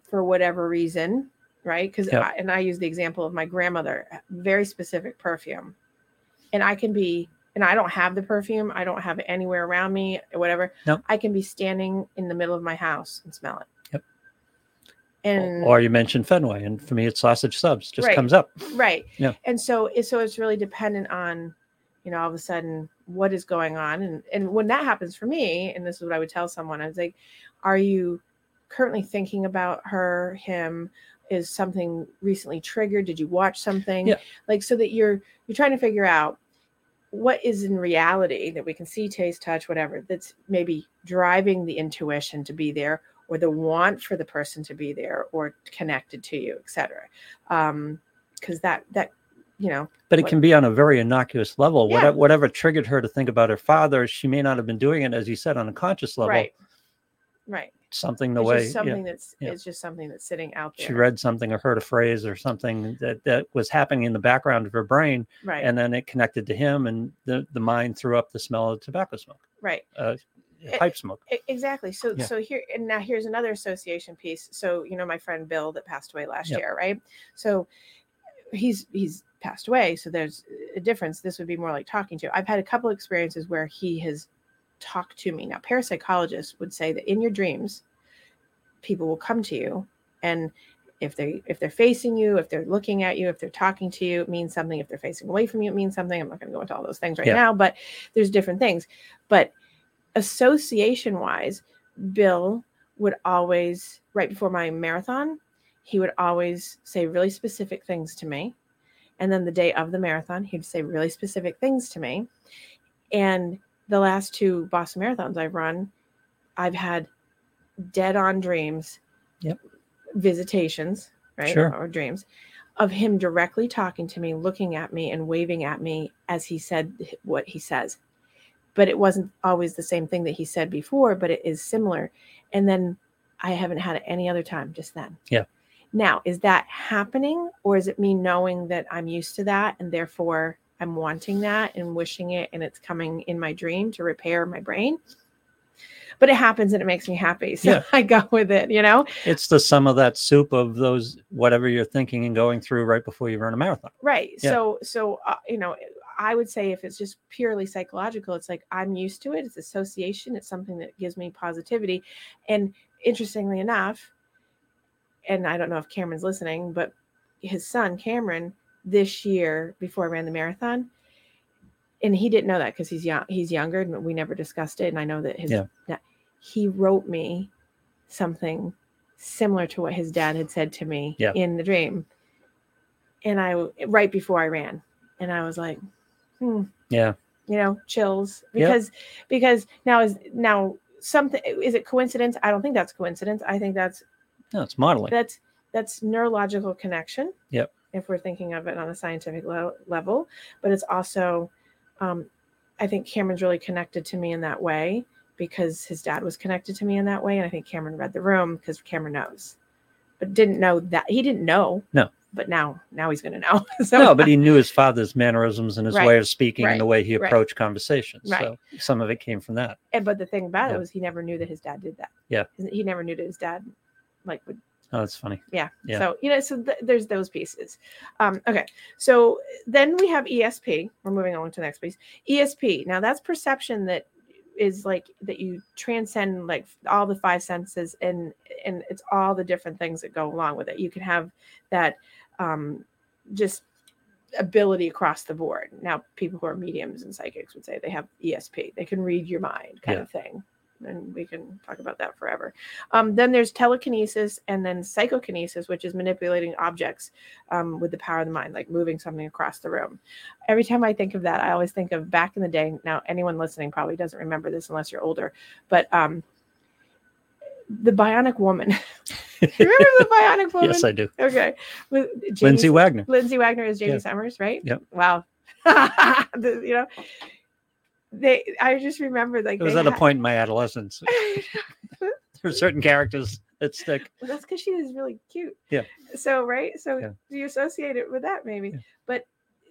for whatever reason right because Yeah. and i use the example of my grandmother very specific perfume and i can be and i don't have the perfume i don't have it anywhere around me whatever Nope. i can be standing in the middle of my house and smell it. And or you mentioned fenway and for me it's sausage subs just Right. comes up right Yeah. and so so it's really dependent on you know all of a sudden what is going on and and when that happens for me and this is what i would tell someone i was like are you currently thinking about her him is something recently triggered did you watch something Yeah. like so that you're you're trying to figure out what is in reality that we can see taste touch whatever that's maybe driving the intuition to be there or the want for the person to be there or connected to you etc um because that that you know but it What- can be on a very innocuous level. Yeah. whatever, whatever triggered her to think about her father she may not have been doing it as you said on a conscious level. Right. Right. Something the it's way just something that's yeah. it's just something that's sitting out there. she read something or heard a phrase or something that, that was happening in the background of her brain right. and then it connected to him and the, the mind threw up the smell of tobacco smoke. Right. Uh, pipe smoke. Exactly. So Yeah. so here and now here's another association piece. So you know my friend bill that passed away last Yep. year right? So he's he's passed away. So there's a difference. This would be more like talking to. I've had a couple experiences where he has talked to me. Now parapsychologists would say that in your dreams people will come to you and if they if they're facing you if they're looking at you if they're talking to you it means something. If they're facing away from you it means something. I'm not going to go into all those things right Yeah. now but there's different things. But association wise bill would always right before my marathon he would always say really specific things to me and then the day of the marathon he'd say really specific things to me and the last two boston marathons i've run i've had dead on dreams Yep. visitations right Sure. or dreams of him directly talking to me looking at me and waving at me as he said what he says but it wasn't always the same thing that he said before but it is similar and then i haven't had it any other time just then Yeah. now is that happening or is it me knowing that i'm used to that and therefore i'm wanting that and wishing it and it's coming in my dream to repair my brain but it happens and it makes me happy so Yeah. i go with it you know it's the sum of that soup of those whatever you're thinking and going through right before you run a marathon right Yeah. so so uh, you know i would say if it's just purely psychological it's like i'm used to it it's association it's something that gives me positivity and interestingly enough and i don't know if cameron's listening but his son cameron this year before i ran the marathon and he didn't know that because he's young he's younger and we never discussed it and i know that his Yeah. he wrote me something similar to what his dad had said to me Yeah. in the dream and i right before i ran and i was like hmm. Yeah. You know chills. Yep. because because now is now something is it coincidence? I don't think that's coincidence. I think that's no it's modeling. That's that's neurological connection. Yep. if we're thinking of it on a scientific le- level. But it's also um, i think cameron's really connected to me in that way because his dad was connected to me in that way. And i think cameron read the room because cameron knows. But didn't know that he didn't know No. But now now he's going to know so no but he knew his father's mannerisms and his Right, way of speaking right, and the way he right. approached conversations Right. so some of it came from that and but the thing about Yeah. it was he never knew that his dad did that Yeah. he never knew that his dad like would oh that's funny yeah. Yeah. so you know so th- there's those pieces um okay so then we have esp we're moving on to the next piece esp now that's perception that is like that you transcend like all the five senses and and it's all the different things that go along with it you can have that um just ability across the board now people who are mediums and psychics would say they have esp they can read your mind kind Yeah. of thing and we can talk about that forever um, then there's telekinesis and then psychokinesis which is manipulating objects um, with the power of the mind like moving something across the room every time I think of that, I always think of back in the day. Now, anyone listening probably doesn't remember this unless you're older, but um, the Bionic Woman. remember the Bionic Woman? yes, I do. Okay, with Jaime- Lindsay Wagner. Lindsay Wagner is Jaime Yeah. Sommers, right? Yep. Wow. The- you know, they. I just remember like It was at a point in my adolescence. there are certain characters that stick. Well, that's because she was really cute. Yeah. So right. So Yeah. you associate it with that maybe, Yeah. but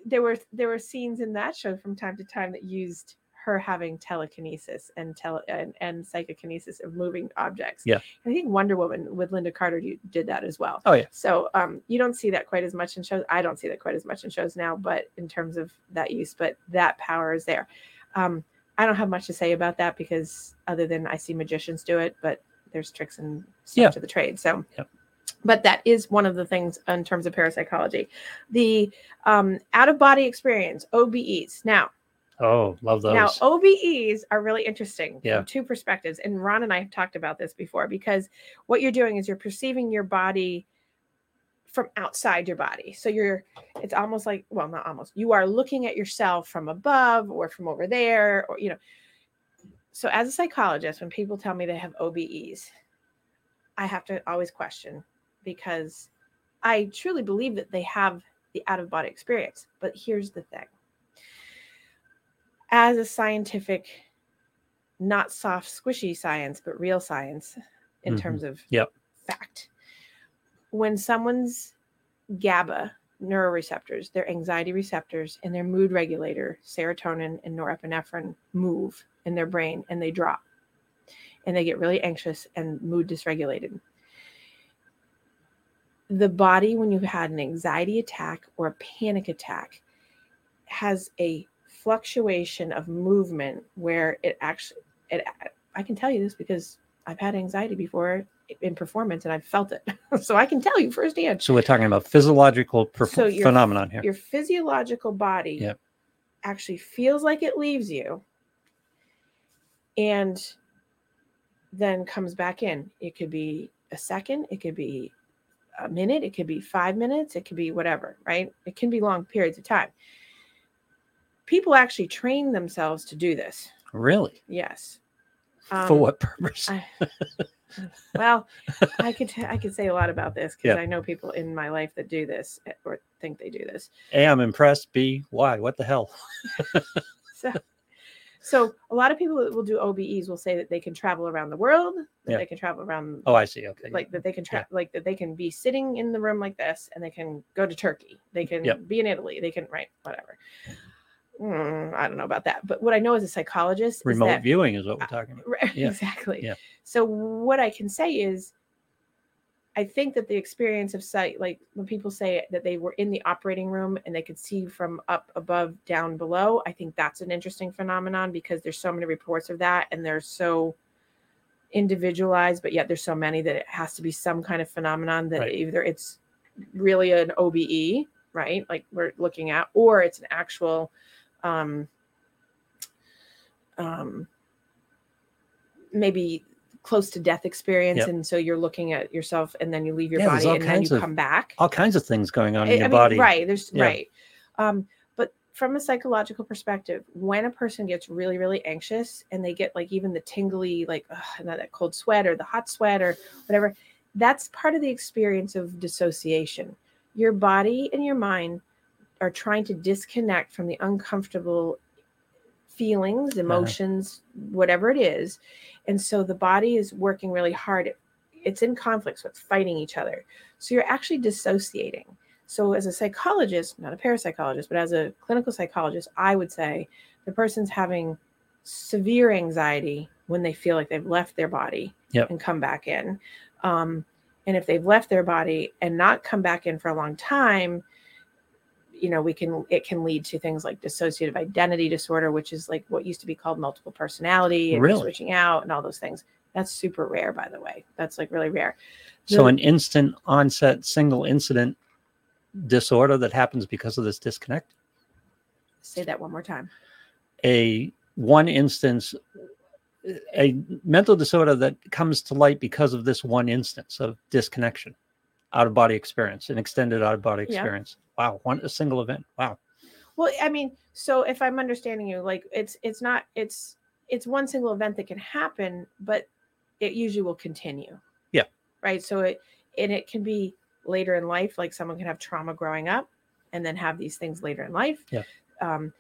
there were there were scenes in that show from time to time that used her having telekinesis and tele and, and psychokinesis of moving objects. Yeah. I think Wonder Woman with Lynda Carter did that as well. Oh, yeah. So um, you don't see that quite as much in shows. I don't see that quite as much in shows now, but in terms of that use, but that power is there. Um, I don't have much to say about that because other than I see magicians do it, but there's tricks and stuff Yeah. to the trade. So, Yep. but that is one of the things in terms of parapsychology. The um, out of body experience, OBEs. Now, Oh, love those. now OBEs are really interesting Yeah. from two perspectives. And Ron and I have talked about this before because what you're doing is you're perceiving your body from outside your body. So you're it's almost like well, not almost. You are looking at yourself from above or from over there or you know. So as a psychologist when people tell me they have OBEs, I have to always question because I truly believe that they have the out of body experience. But here's the thing as a scientific, not soft, squishy science, but real science in Mhm. terms of Yep. fact, when someone's GABA neuroreceptors, their anxiety receptors, and their mood regulator, serotonin and norepinephrine, move in their brain and they drop and they get really anxious and mood dysregulated. The body, when you've had an anxiety attack or a panic attack, has a fluctuation of movement where it actually it I can tell you this because I've had anxiety before in performance and I've felt it. so I can tell you firsthand. so we're talking about physiological perf- So you're- phenomenon here. Your physiological body Yep. actually feels like it leaves you and then comes back in. It could be a second, it could be a minute, it could be five minutes, it could be whatever, right? It can be long periods of time. People actually train themselves to do this. Really? Yes. For Um, what purpose? I, well, I could I could say a lot about this because Yeah. I know people in my life that do this eh, or think they do this. A, I'm impressed. B, why? What the hell? So, so a lot of people that will do OBEs will say that they can travel around the world, that Yeah. they can travel around, Oh, I see. Okay. like that they can tra- like that they can be sitting in the room like this, and they can go to Turkey, they can Yep. be in Italy, they can right whatever. Mm, I don't know about that, but what I know as a psychologist is Remote that viewing is what we're talking about. Right, Yeah. Exactly. Yeah. So what I can say is I think that the experience of sight, like when people say that they were in the operating room and they could see from up above down below, I think that's an interesting phenomenon because there's so many reports of that and they're so individualized, but yet there's so many that it has to be some kind of phenomenon that Right. either it's really an OBE, right? Like we're looking at, or it's an actual um um maybe close to death experience Yep. and so you're looking at yourself and then you leave your Yeah, body and then you of- come back All kinds of things going on I- in your I mean, body. right there's Yeah. right um but from a psychological perspective when a person gets really really anxious and they get like even the tingly like ugh, that cold sweat or the hot sweat or whatever that's part of the experience of dissociation your body and your mind are trying to disconnect from the uncomfortable feelings emotions whatever it is. And so the body is working really hard. It- it's in conflict so it's fighting each other. So you're actually dissociating. So as a psychologist not a parapsychologist but as a clinical psychologist i would say the person's having severe anxiety when they feel like they've left their body Yep. and come back in. Um, and if they've left their body and not come back in for a long time you know we can it can lead to things like dissociative identity disorder which is like what used to be called multiple personality and Really? switching out and all those things. That's super rare by the way. That's like really rare. So an instant onset single incident disorder that happens because of this disconnect. say that one more time. A one instance, a mental disorder that comes to light because of this one instance of disconnection, out of body experience, an extended out of body experience. Yeah. Wow, one a single event. Wow. well i mean so if i'm understanding you like it's it's not it's it's one single event that can happen but it usually will continue Yeah. right so it and it can be later in life like someone can have trauma growing up and then have these things later in life Yeah. um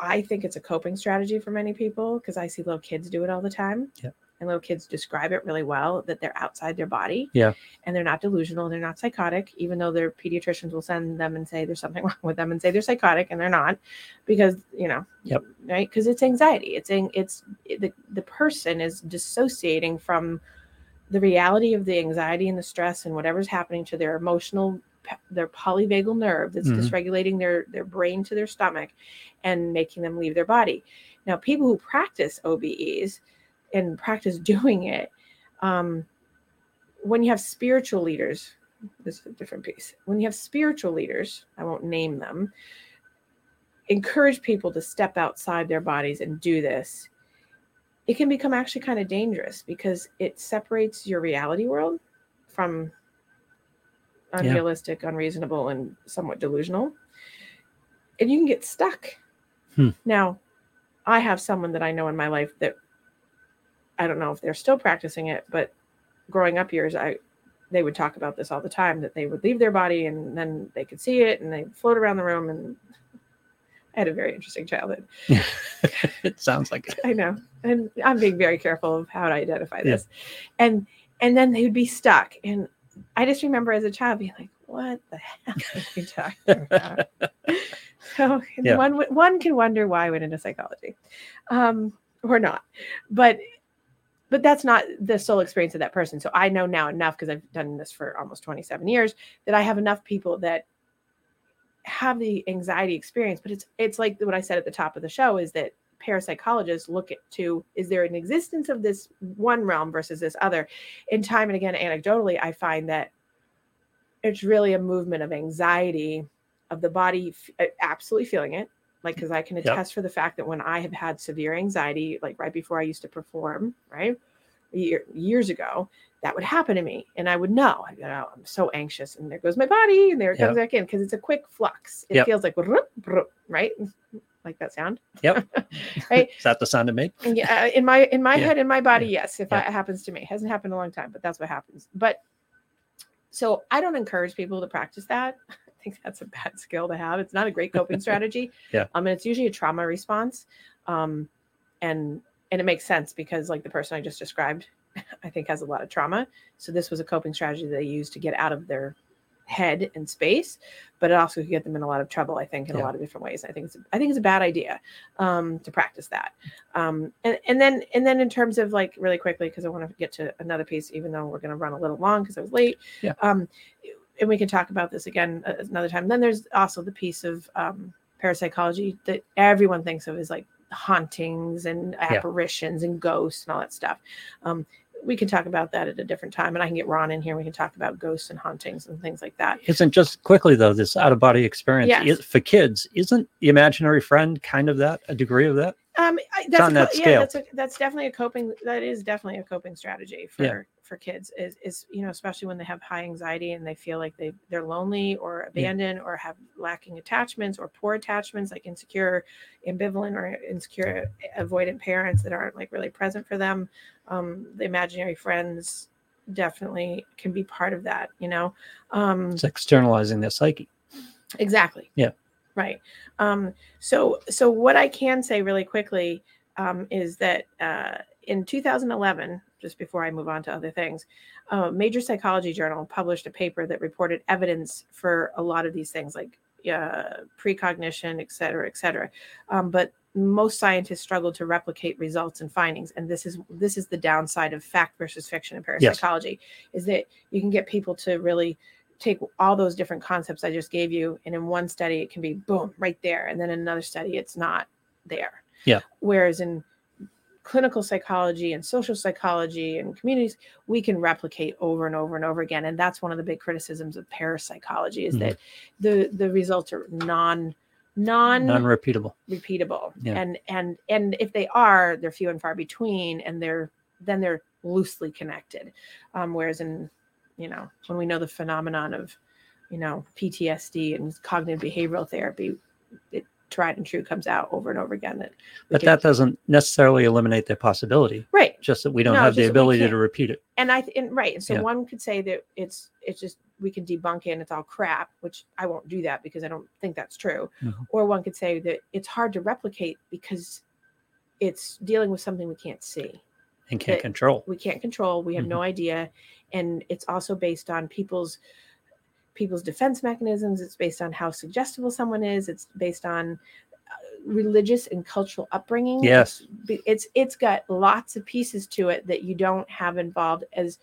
i think it's a coping strategy for many people because i see little kids do it all the time Yeah. And little kids describe it really well that they're outside their body Yeah. and they're not delusional they're not psychotic even though their pediatricians will send them and say there's something wrong with them and say they're psychotic and they're not because you know Yep. right because it's anxiety it's an- it's the, the person is dissociating from the reality of the anxiety and the stress and whatever's happening to their emotional their polyvagal nerve that's Mhm. dysregulating their their brain to their stomach and making them leave their body now people who practice obes and practice doing it um, when you have spiritual leaders this is a different piece. When you have spiritual leaders i won't name them encourage people to step outside their bodies and do this. It can become actually kind of dangerous because it separates your reality world from unrealistic unreasonable and somewhat delusional and you can get stuck. Hmm. now i have someone that i know in my life that i don't know if they're still practicing it but growing up years i they would talk about this all the time that they would leave their body and then they could see it and they float around the room and i had a very interesting childhood it sounds like it. I know. And I'm being very careful of how to identify Yeah. this. And and then they would be stuck. And I just remember as a child being like, what the hell are you talking about? so Yeah. one one can wonder why I went into psychology. Um, or not. But but that's not the sole experience of that person. So I know now enough because I've done this for almost 27 years that I have enough people that have the anxiety experience but it's it's like what i said at the top of the show is that parapsychologists look at to is there an existence of this one realm versus this other and time and again anecdotally i find that it's really a movement of anxiety of the body f- absolutely feeling it like because i can Yep. attest for the fact that when i have had severe anxiety like right before i used to perform right year, years ago that would happen to me and i would know I'd go, "Oh, i'm so anxious and there goes my body and there it comes back in because it's a quick flux it Yep. feels like right like that sound Yep. Right. Is that the sound it made? Yeah, uh, in my in my Yeah. head, in my body, Yeah. yes. If Yeah. I, it happens to me, it hasn't happened in a long time, but that's what happens. But so I don't encourage people to practice that. I think that's a bad skill to have. It's not a great coping strategy. Yeah. Um, and it's usually a trauma response. Um, and and it makes sense because like the person I just described, I think has a lot of trauma. So this was a coping strategy that they used to get out of their head and space, but it also could get them in a lot of trouble. I think in a lot of different ways. I think it's I think it's a bad idea um, to practice that. Um, and and then and then in terms of like really quickly because I want to get to another piece, even though we're going to run a little long because I was late. Yeah. Um, and we can talk about this again uh, another time. Then there's also the piece of um, parapsychology that everyone thinks of as like hauntings and apparitions and ghosts and all that stuff. Um, we can talk about that at a different time, and I can get Ron in here. We can talk about ghosts and hauntings and things like that. Isn't just quickly though this out of body experience Yes. is, for kids? Isn't the imaginary friend kind of that a degree of that? Um, I, that's on a that yeah, scale. that's a, that's definitely a coping. That is definitely a coping strategy for Yeah. For kids. Is is you know especially when they have high anxiety and they feel like they they're lonely or abandoned or have lacking attachments or poor attachments like insecure, ambivalent or insecure avoidant parents that aren't like really present for them. Um, the imaginary friends definitely can be part of that. You know. Um, It's externalizing their psyche. Exactly. Yeah. Right. Um, so so what I can say really quickly um, is that uh, in 2011, just before I move on to other things, a major psychology journal published a paper that reported evidence for a lot of these things like uh, precognition, et cetera, et cetera. Um, but most scientists struggle to replicate results and findings, and this is this is the downside of fact versus fiction in Yes. parapsychology, is that you can get people to really take all those different concepts I just gave you, and in one study it can be boom right there, and then in another study it's not there. Yeah. Whereas in clinical psychology and social psychology and communities, we can replicate over and over and over again. And that's one of the big criticisms of parapsychology is Mhm. that the the results are non non Non-repeatable. repeatable Yeah. and and and if they are they're few and far between and they're then they're loosely connected um whereas in you know when we know the phenomenon of you know ptsd and cognitive behavioral therapy it tried and true comes out over and over again that But can- that doesn't necessarily eliminate the possibility. right Just that we don't No, have the just that we ability to repeat it. and i th- and right so Yeah. one could say that it's it's just we can debunk it and it's all crap which i won't do that because i don't think that's true Mhm. or one could say that it's hard to replicate because it's dealing with something we can't see and can't control. we can't control we have Mm-hmm. no idea and it's also based on people's people's defense mechanisms. It's based on how suggestible someone is. It's based on uh, religious and cultural upbringing. Yes. it's, it's got lots of pieces to it that you don't have involved as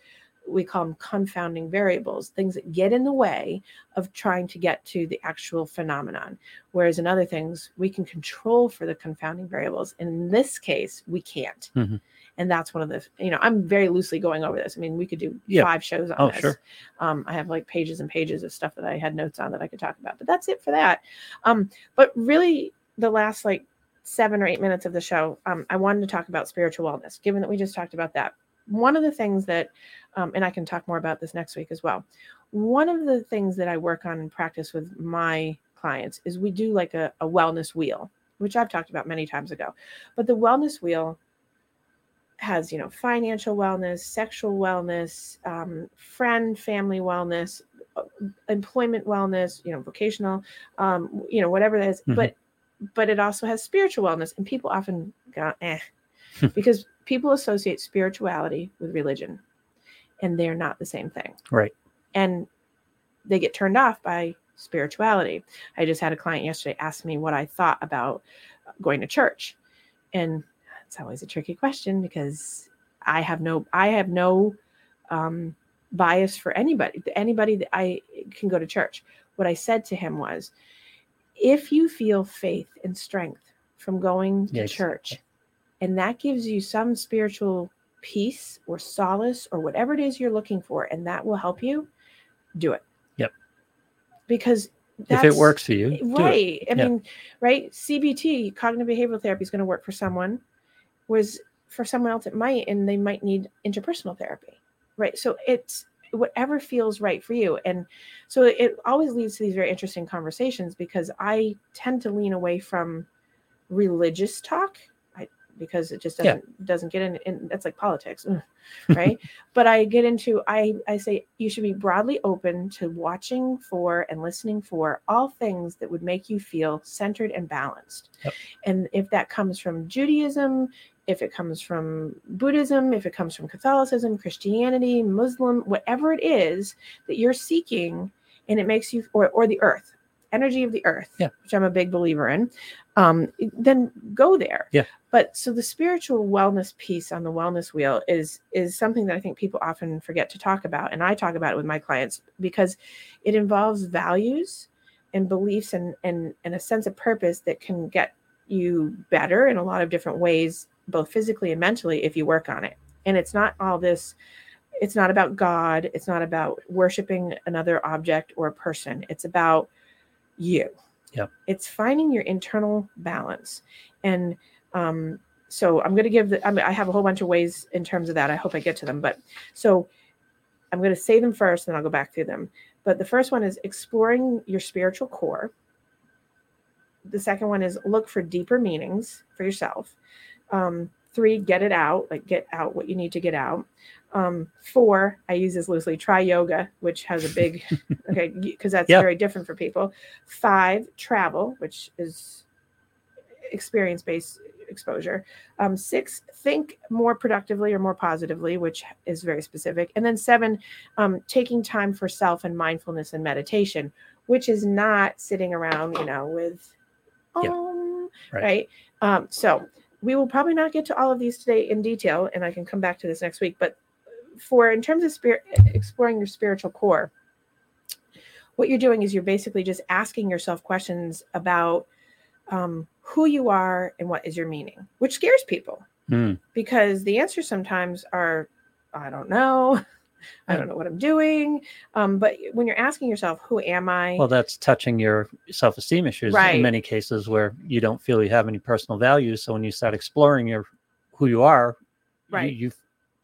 we call them confounding variables things that get in the way of trying to get to the actual phenomenon. Whereas in other things we can control for the confounding variables. In this case we can't. Mhm. And that's one of the you know i'm very loosely going over this. I mean we could do Yeah. five shows on Oh, this. sure. um, i have like pages and pages of stuff that i had notes on that i could talk about but that's it for that. Um, but really the last like seven or eight minutes of the show um, i wanted to talk about spiritual wellness given that we just talked about that. One of the things that um, and i can talk more about this next week as well. One of the things that i work on and practice with my clients is we do like a, a wellness wheel which i've talked about many times ago. But the wellness wheel has you know financial wellness sexual wellness um, friend family wellness uh, employment wellness you know vocational um, you know whatever it is. Mhm. but but it also has spiritual wellness and people often go eh because people associate spirituality with religion and they're not the same thing Right. and they get turned off by spirituality. I just had a client yesterday ask me what I thought about going to church. And it's always a tricky question because I have no I have no um bias for anybody anybody that I can go to church. What I said to him was if you feel faith and strength from going to Yes. church and that gives you some spiritual peace or solace or whatever it is you're looking for and that will help you do it Yep. because if it works for you, right i Yeah. mean right cbt cognitive behavioral therapy is going to work for someone whereas for someone else it might and they might need interpersonal therapy right? So it's whatever feels right for you. And so it always leads to these very interesting conversations because i tend to lean away from religious talk because it just doesn't doesn't get in, in that's like politics ugh, right but i get into i i say you should be broadly open to watching for and listening for all things that would make you feel centered and balanced Yep. and if that comes from judaism if it comes from buddhism if it comes from catholicism christianity muslim whatever it is that you're seeking and it makes you or, or the earth energy of the earth Yeah. which i'm a big believer in um, then go there Yeah. But so the spiritual wellness piece on the wellness wheel is is something that i think people often forget to talk about. And i talk about it with my clients because it involves values and beliefs and and, and a sense of purpose that can get you better in a lot of different ways both physically and mentally if you work on it. And it's not all this it's not about god it's not about worshiping another object or person. It's about you. Yep. it's finding your internal balance. And um so i'm going to give the I, mean, I have a whole bunch of ways in terms of that. I hope i get to them but so i'm going to say them first then i'll go back through them. But the first one is exploring your spiritual core. The second one is look for deeper meanings for yourself. Um, three get it out like get out what you need to get out. Um, four i use this loosely try yoga which has a big okay because that's Yeah. very different for people. Five travel which is experience based exposure um, six think more productively or more positively which is very specific and then seven um, taking time for self and mindfulness and meditation which is not sitting around you know with Yeah. um, Right. right um, so we will probably not get to all of these today in detail and i can come back to this next week but for in terms of spirit exploring your spiritual core what you're doing is you're basically just asking yourself questions about um, who you are and what is your meaning, which scares people Hmm. because the answers sometimes are, I don't know. I don't know what I'm doing. Um, but when you're asking yourself, who am I? Well, that's touching your self-esteem issues Right. in many cases where you don't feel you have any personal value. So when you start exploring your who you are, you- Right. you,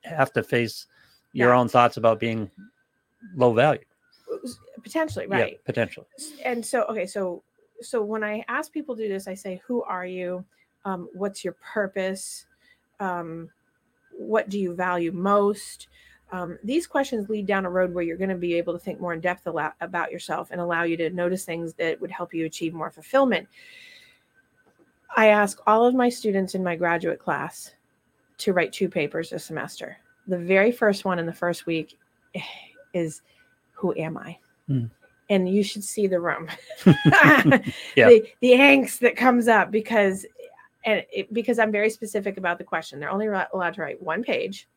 have to face your Yeah. own thoughts about being low value. Potentially, Yeah, right. potentially. and so okay so so when i ask people to do this i say who are you? Um, what's your purpose? Um, what do you value most? Um, these questions lead down a road where you're going to be able to think more in depth about yourself and allow you to notice things that would help you achieve more fulfillment. I ask all of my students in my graduate class to write two papers a semester. The very first one in the first week is who am i? Hmm. And you should see the room Yeah. the, the angst that comes up because and it, because i'm very specific about the question they're only allowed to write one page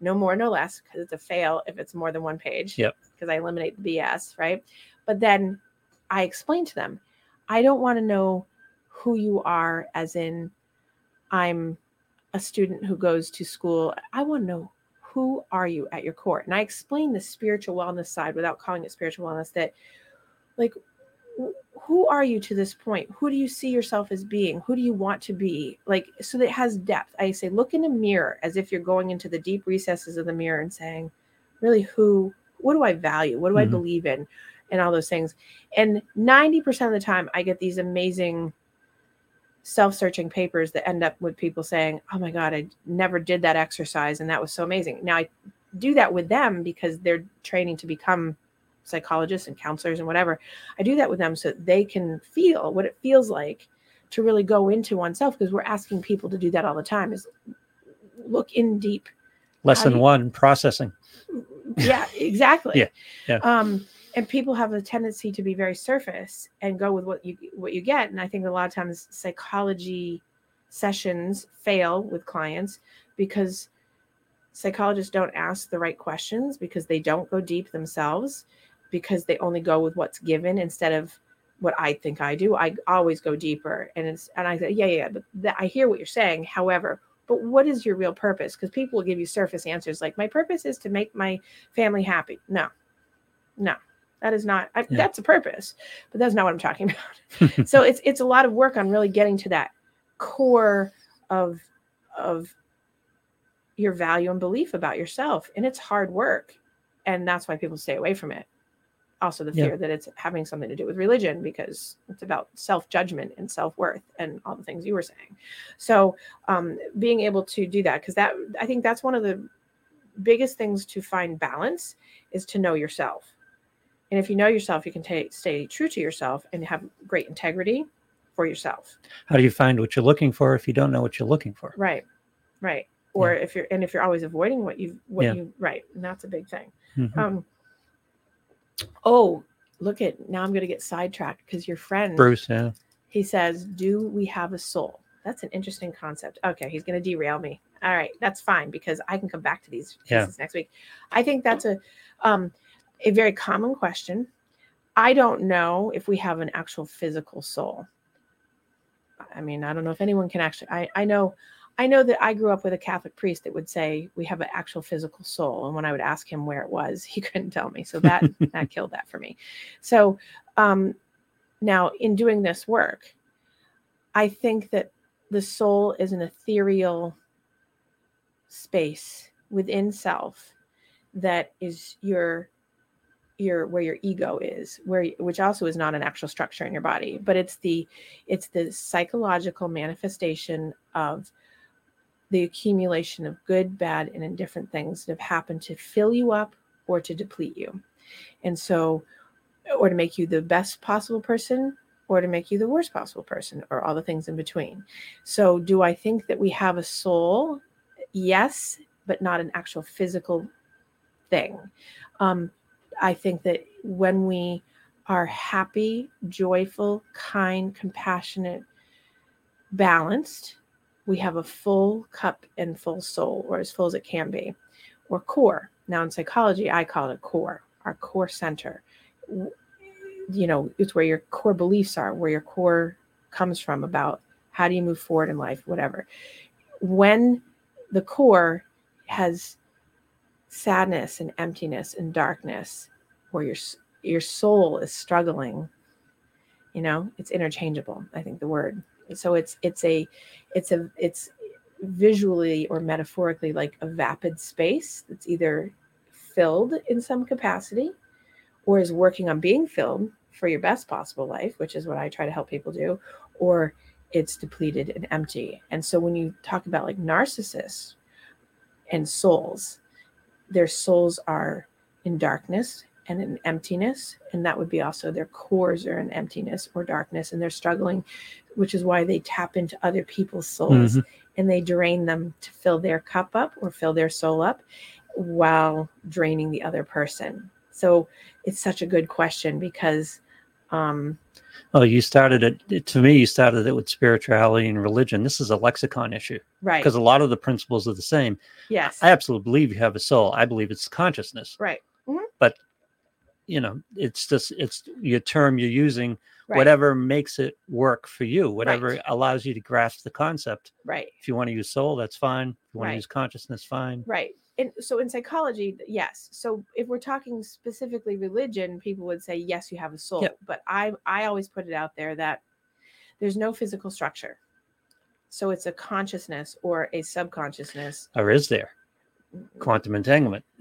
no more no less because it's a fail if it's more than one page Yep. because i eliminate the bs right but then i explain to them i don't want to know who you are as in i'm a student who goes to school i want to know who are you at your core? And i explain the spiritual wellness side without calling it spiritual wellness that like who are you to this point? Who do you see yourself as being? Who do you want to be? Like so that it has depth. I say look in a mirror as if you're going into the deep recesses of the mirror and saying really who what do i value? What do i Mhm. believe in? and all those things. And 90% of the time i get these amazing self-searching papers that end up with people saying oh my god i never did that exercise and that was so amazing now i do that with them because they're training to become psychologists and counselors and whatever i do that with them so that they can feel what it feels like to really go into oneself because we're asking people to do that all the time is look in deep Lesson you- one: processing. yeah exactly Yeah, yeah. um and people have a tendency to be very surface and go with what you what you get and i think a lot of times psychology sessions fail with clients because psychologists don't ask the right questions because they don't go deep themselves because they only go with what's given instead of what I think I do. I always go deeper and it's and I say, yeah, yeah, but that, I hear what you're saying. However, but what is your real purpose? Because people will give you surface answers like my purpose is to make my family happy. No, no, that is not. I, Yeah. That's a purpose, but that's not what I'm talking about. so it's it's a lot of work on really getting to that core of of your value and belief about yourself, and it's hard work, and that's why people stay away from it. Also, the Yeah. fear that it's having something to do with religion because it's about self judgment and self worth and all the things you were saying. So, um, being able to do that because that I think that's one of the biggest things to find balance is to know yourself. And if you know yourself, you can ta- stay true to yourself and have great integrity for yourself. How do you find what you're looking for if you don't know what you're looking for? Right. Right. Or if you're and if you're always avoiding what you what Yeah. you right, and that's a big thing. Mhm. Um oh, look at now I'm gonna get sidetracked because your friend Bruce, yeah. he says, Do we have a soul? That's an interesting concept. Okay, he's gonna derail me. All right, that's fine because I can come back to these Yeah. next week. I think that's a um a very common question. I don't know if we have an actual physical soul. I mean, I don't know if anyone can actually I, I know I know that I grew up with a Catholic priest that would say we have an actual physical soul. And when I would ask him where it was, he couldn't tell me. So that that killed that for me. So um now in doing this work, I think that the soul is an ethereal space within self that is your your where your ego is where which also is not an actual structure in your body but it's the it's the psychological manifestation of the accumulation of good bad and indifferent things that have happened to fill you up or to deplete you. And so or to make you the best possible person or to make you the worst possible person or all the things in between. So do i think that we have a soul? Yes but not an actual physical thing. Um, I think that when we are happy, joyful, kind, compassionate, balanced, we have a full cup and full soul, or as full as it can be, or core. Now, in psychology, I call it core, our core center. You know it's where your core beliefs are where your core comes from about how do you move forward in life whatever when the core has sadness and emptiness and darkness where your your soul is struggling you know? It's interchangeable i think the word. So it's it's a it's a it's visually or metaphorically like a vapid space that's either filled in some capacity or is working on being filled for your best possible life which is what i try to help people do or it's depleted and empty. And so when you talk about like narcissists and souls their souls are in darkness and in emptiness and that would be also their cores are in emptiness or darkness and they're struggling which is why they tap into other people's souls Mhm. and they drain them to fill their cup up or fill their soul up while draining the other person so it's such a good question because um Oh, you started it to me. You started it with spirituality and religion. This is a lexicon issue right because a lot of the principles are the same. yes I absolutely believe you have a soul. I believe it's consciousness. right But You know, it's just it's your term you're using. right Whatever makes it work for you, whatever allows you to grasp the concept. right If you want to use soul, that's fine. If you want Right. to use consciousness, fine. Right. And so in psychology, yes. So if we're talking specifically religion, people would say yes, you have a soul. Yep. But I I always put it out there that there's no physical structure. So it's a consciousness or a subconsciousness, Or is there quantum entanglement?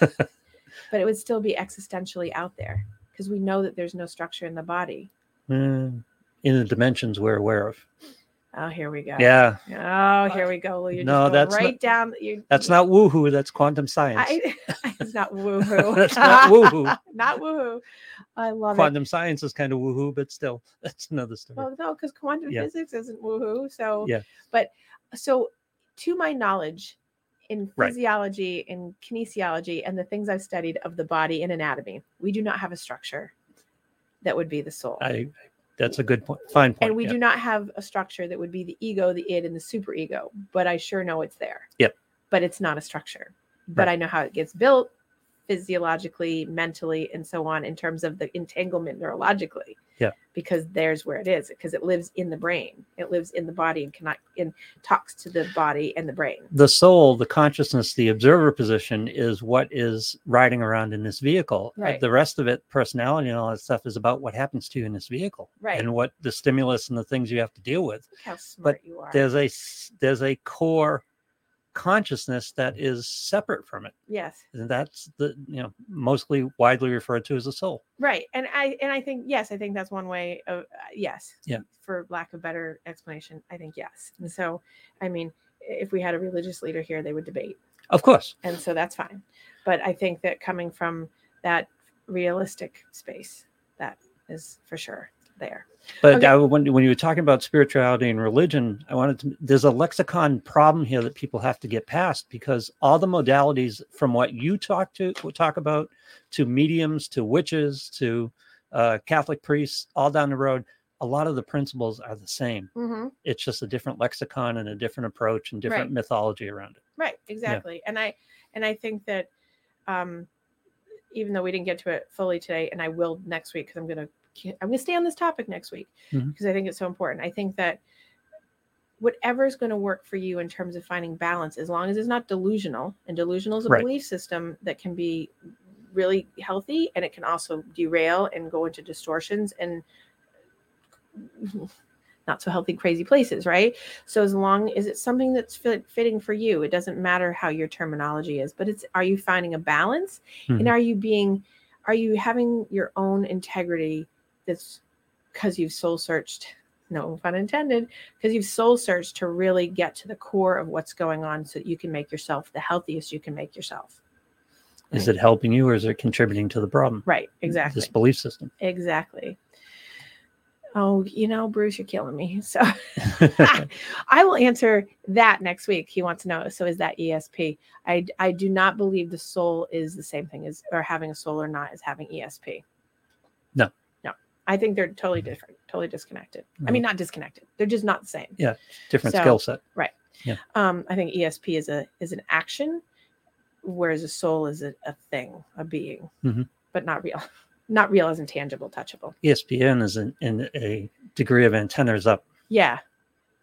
but it would still be existentially out there because we know that there's no structure in the body. Mm, in the dimensions we're aware of. Oh, here we go. Yeah, Oh, here we go. Well, you're No, that's right not- down. You, that's not woohoo. That's quantum science. I, it's not woohoo. That's not woohoo. not woohoo. I love it. quantum science is kind of woohoo, but still, that's another story. Well, no, because quantum Yeah. physics isn't woohoo. So, Yeah. But so, to my knowledge, in Right. physiology and kinesiology and the things I've studied of the body and anatomy, we do not have a structure that would be the soul. I, that's a good point. Fine point. and we yeah. do not have a structure that would be the ego, the id, and the superego. But I sure know it's there. Yep. But it's not a structure. But Right. I know how it gets built physiologically, mentally, and so on in terms of the entanglement neurologically. Yeah. Because there's where it is, because it lives in the brain. It lives in the body and cannot and talks to the body and the brain. the soul, the consciousness, the observer position is what is riding around in this vehicle. Uh, Right. The rest of it, personality and all that stuff, is about what happens to you in this vehicle Right. and what the stimulus and the things you have to deal with. Look how smart you are. There's a there's a core consciousness that is separate from it, yes. and that's the you know mostly widely referred to as the soul. Right. And I and I think yes, I think that's one way of uh, yes. Yeah. For lack of better explanation, I think yes. And so, I mean, if we had a religious leader here, they would debate. Of course, and so that's fine but i think that coming from that realistic space that is for sure there But Okay. I, when, when you were talking about spirituality and religion, I wanted to, there's a lexicon problem here that people have to get past because all the modalities from what you talk to talk about to mediums to witches to uh, Catholic priests, all down the road, a lot of the principles are the same. mm-hmm. It's just a different lexicon and a different approach and different Right. mythology around it. right exactly and i and i think that um even though we didn't get to it fully today and i will next week because i'm i'm gonna stay on this topic next week Mhm. because i think it's so important i think that whatever is going to work for you in terms of finding balance as long as it's not delusional and delusional is a Right. belief system that can be really healthy and it can also derail and go into distortions and not so healthy crazy places right so as long as it's something that's fit, fitting for you it doesn't matter how your terminology is but it's are you finding a balance and Mhm. are you being are you having your own integrity that's because you've soul searched no pun intended because you've soul searched to really get to the core of what's going on so that you can make yourself the healthiest you can make yourself Is it helping you or is it contributing to the problem? right exactly This belief system. exactly oh you know bruce you're killing me so I will answer that next week. He wants to know. So is that ESP? I I do not believe the soul is the same thing as or having a soul or not is having ESP. I think they're totally different, totally disconnected. I mean, not disconnected. They're just not the same. Yeah, different So- skill set. Right. Yeah. Um, I think ESP is a is an action, whereas a soul is a, a thing, a being, Mhm. but not real. not real as intangible, touchable. ESPN is in, in a degree of antennas up. Yeah.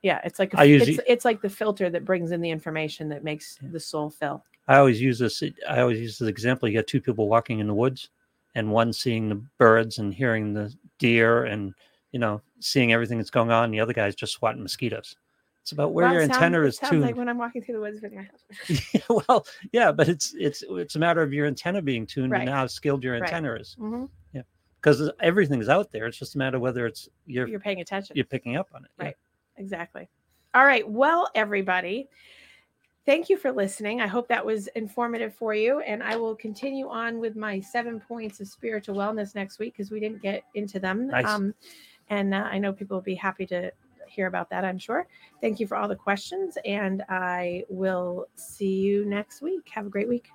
Yeah. It's like, a, I use it's, it's like the filter that brings in the information that makes the soul fill. I always use this. I always use this example. You got two people walking in the woods, and one seeing the birds and hearing the deer, and you know seeing everything that's going on. And the other guy's just swatting mosquitoes. It's about where Well, your sounds- antenna is tuned. like when I'm walking through the woods with my husband. well, yeah, but it's it's it's a matter of your antenna being tuned Right. and how skilled your Right. antenna is. hmm Because everything's out there. It's just a matter of whether it's you're You're paying attention. you're picking up on it. yeah. Right. Exactly. All right. Well, everybody, thank you for listening. I hope that was informative for you. And I will continue on with my seven points of spiritual wellness next week because we didn't get into them. Nice. Um, and uh, I know people will be happy to hear about that, I'm sure. Thank you for all the questions. And I will see you next week. Have a great week.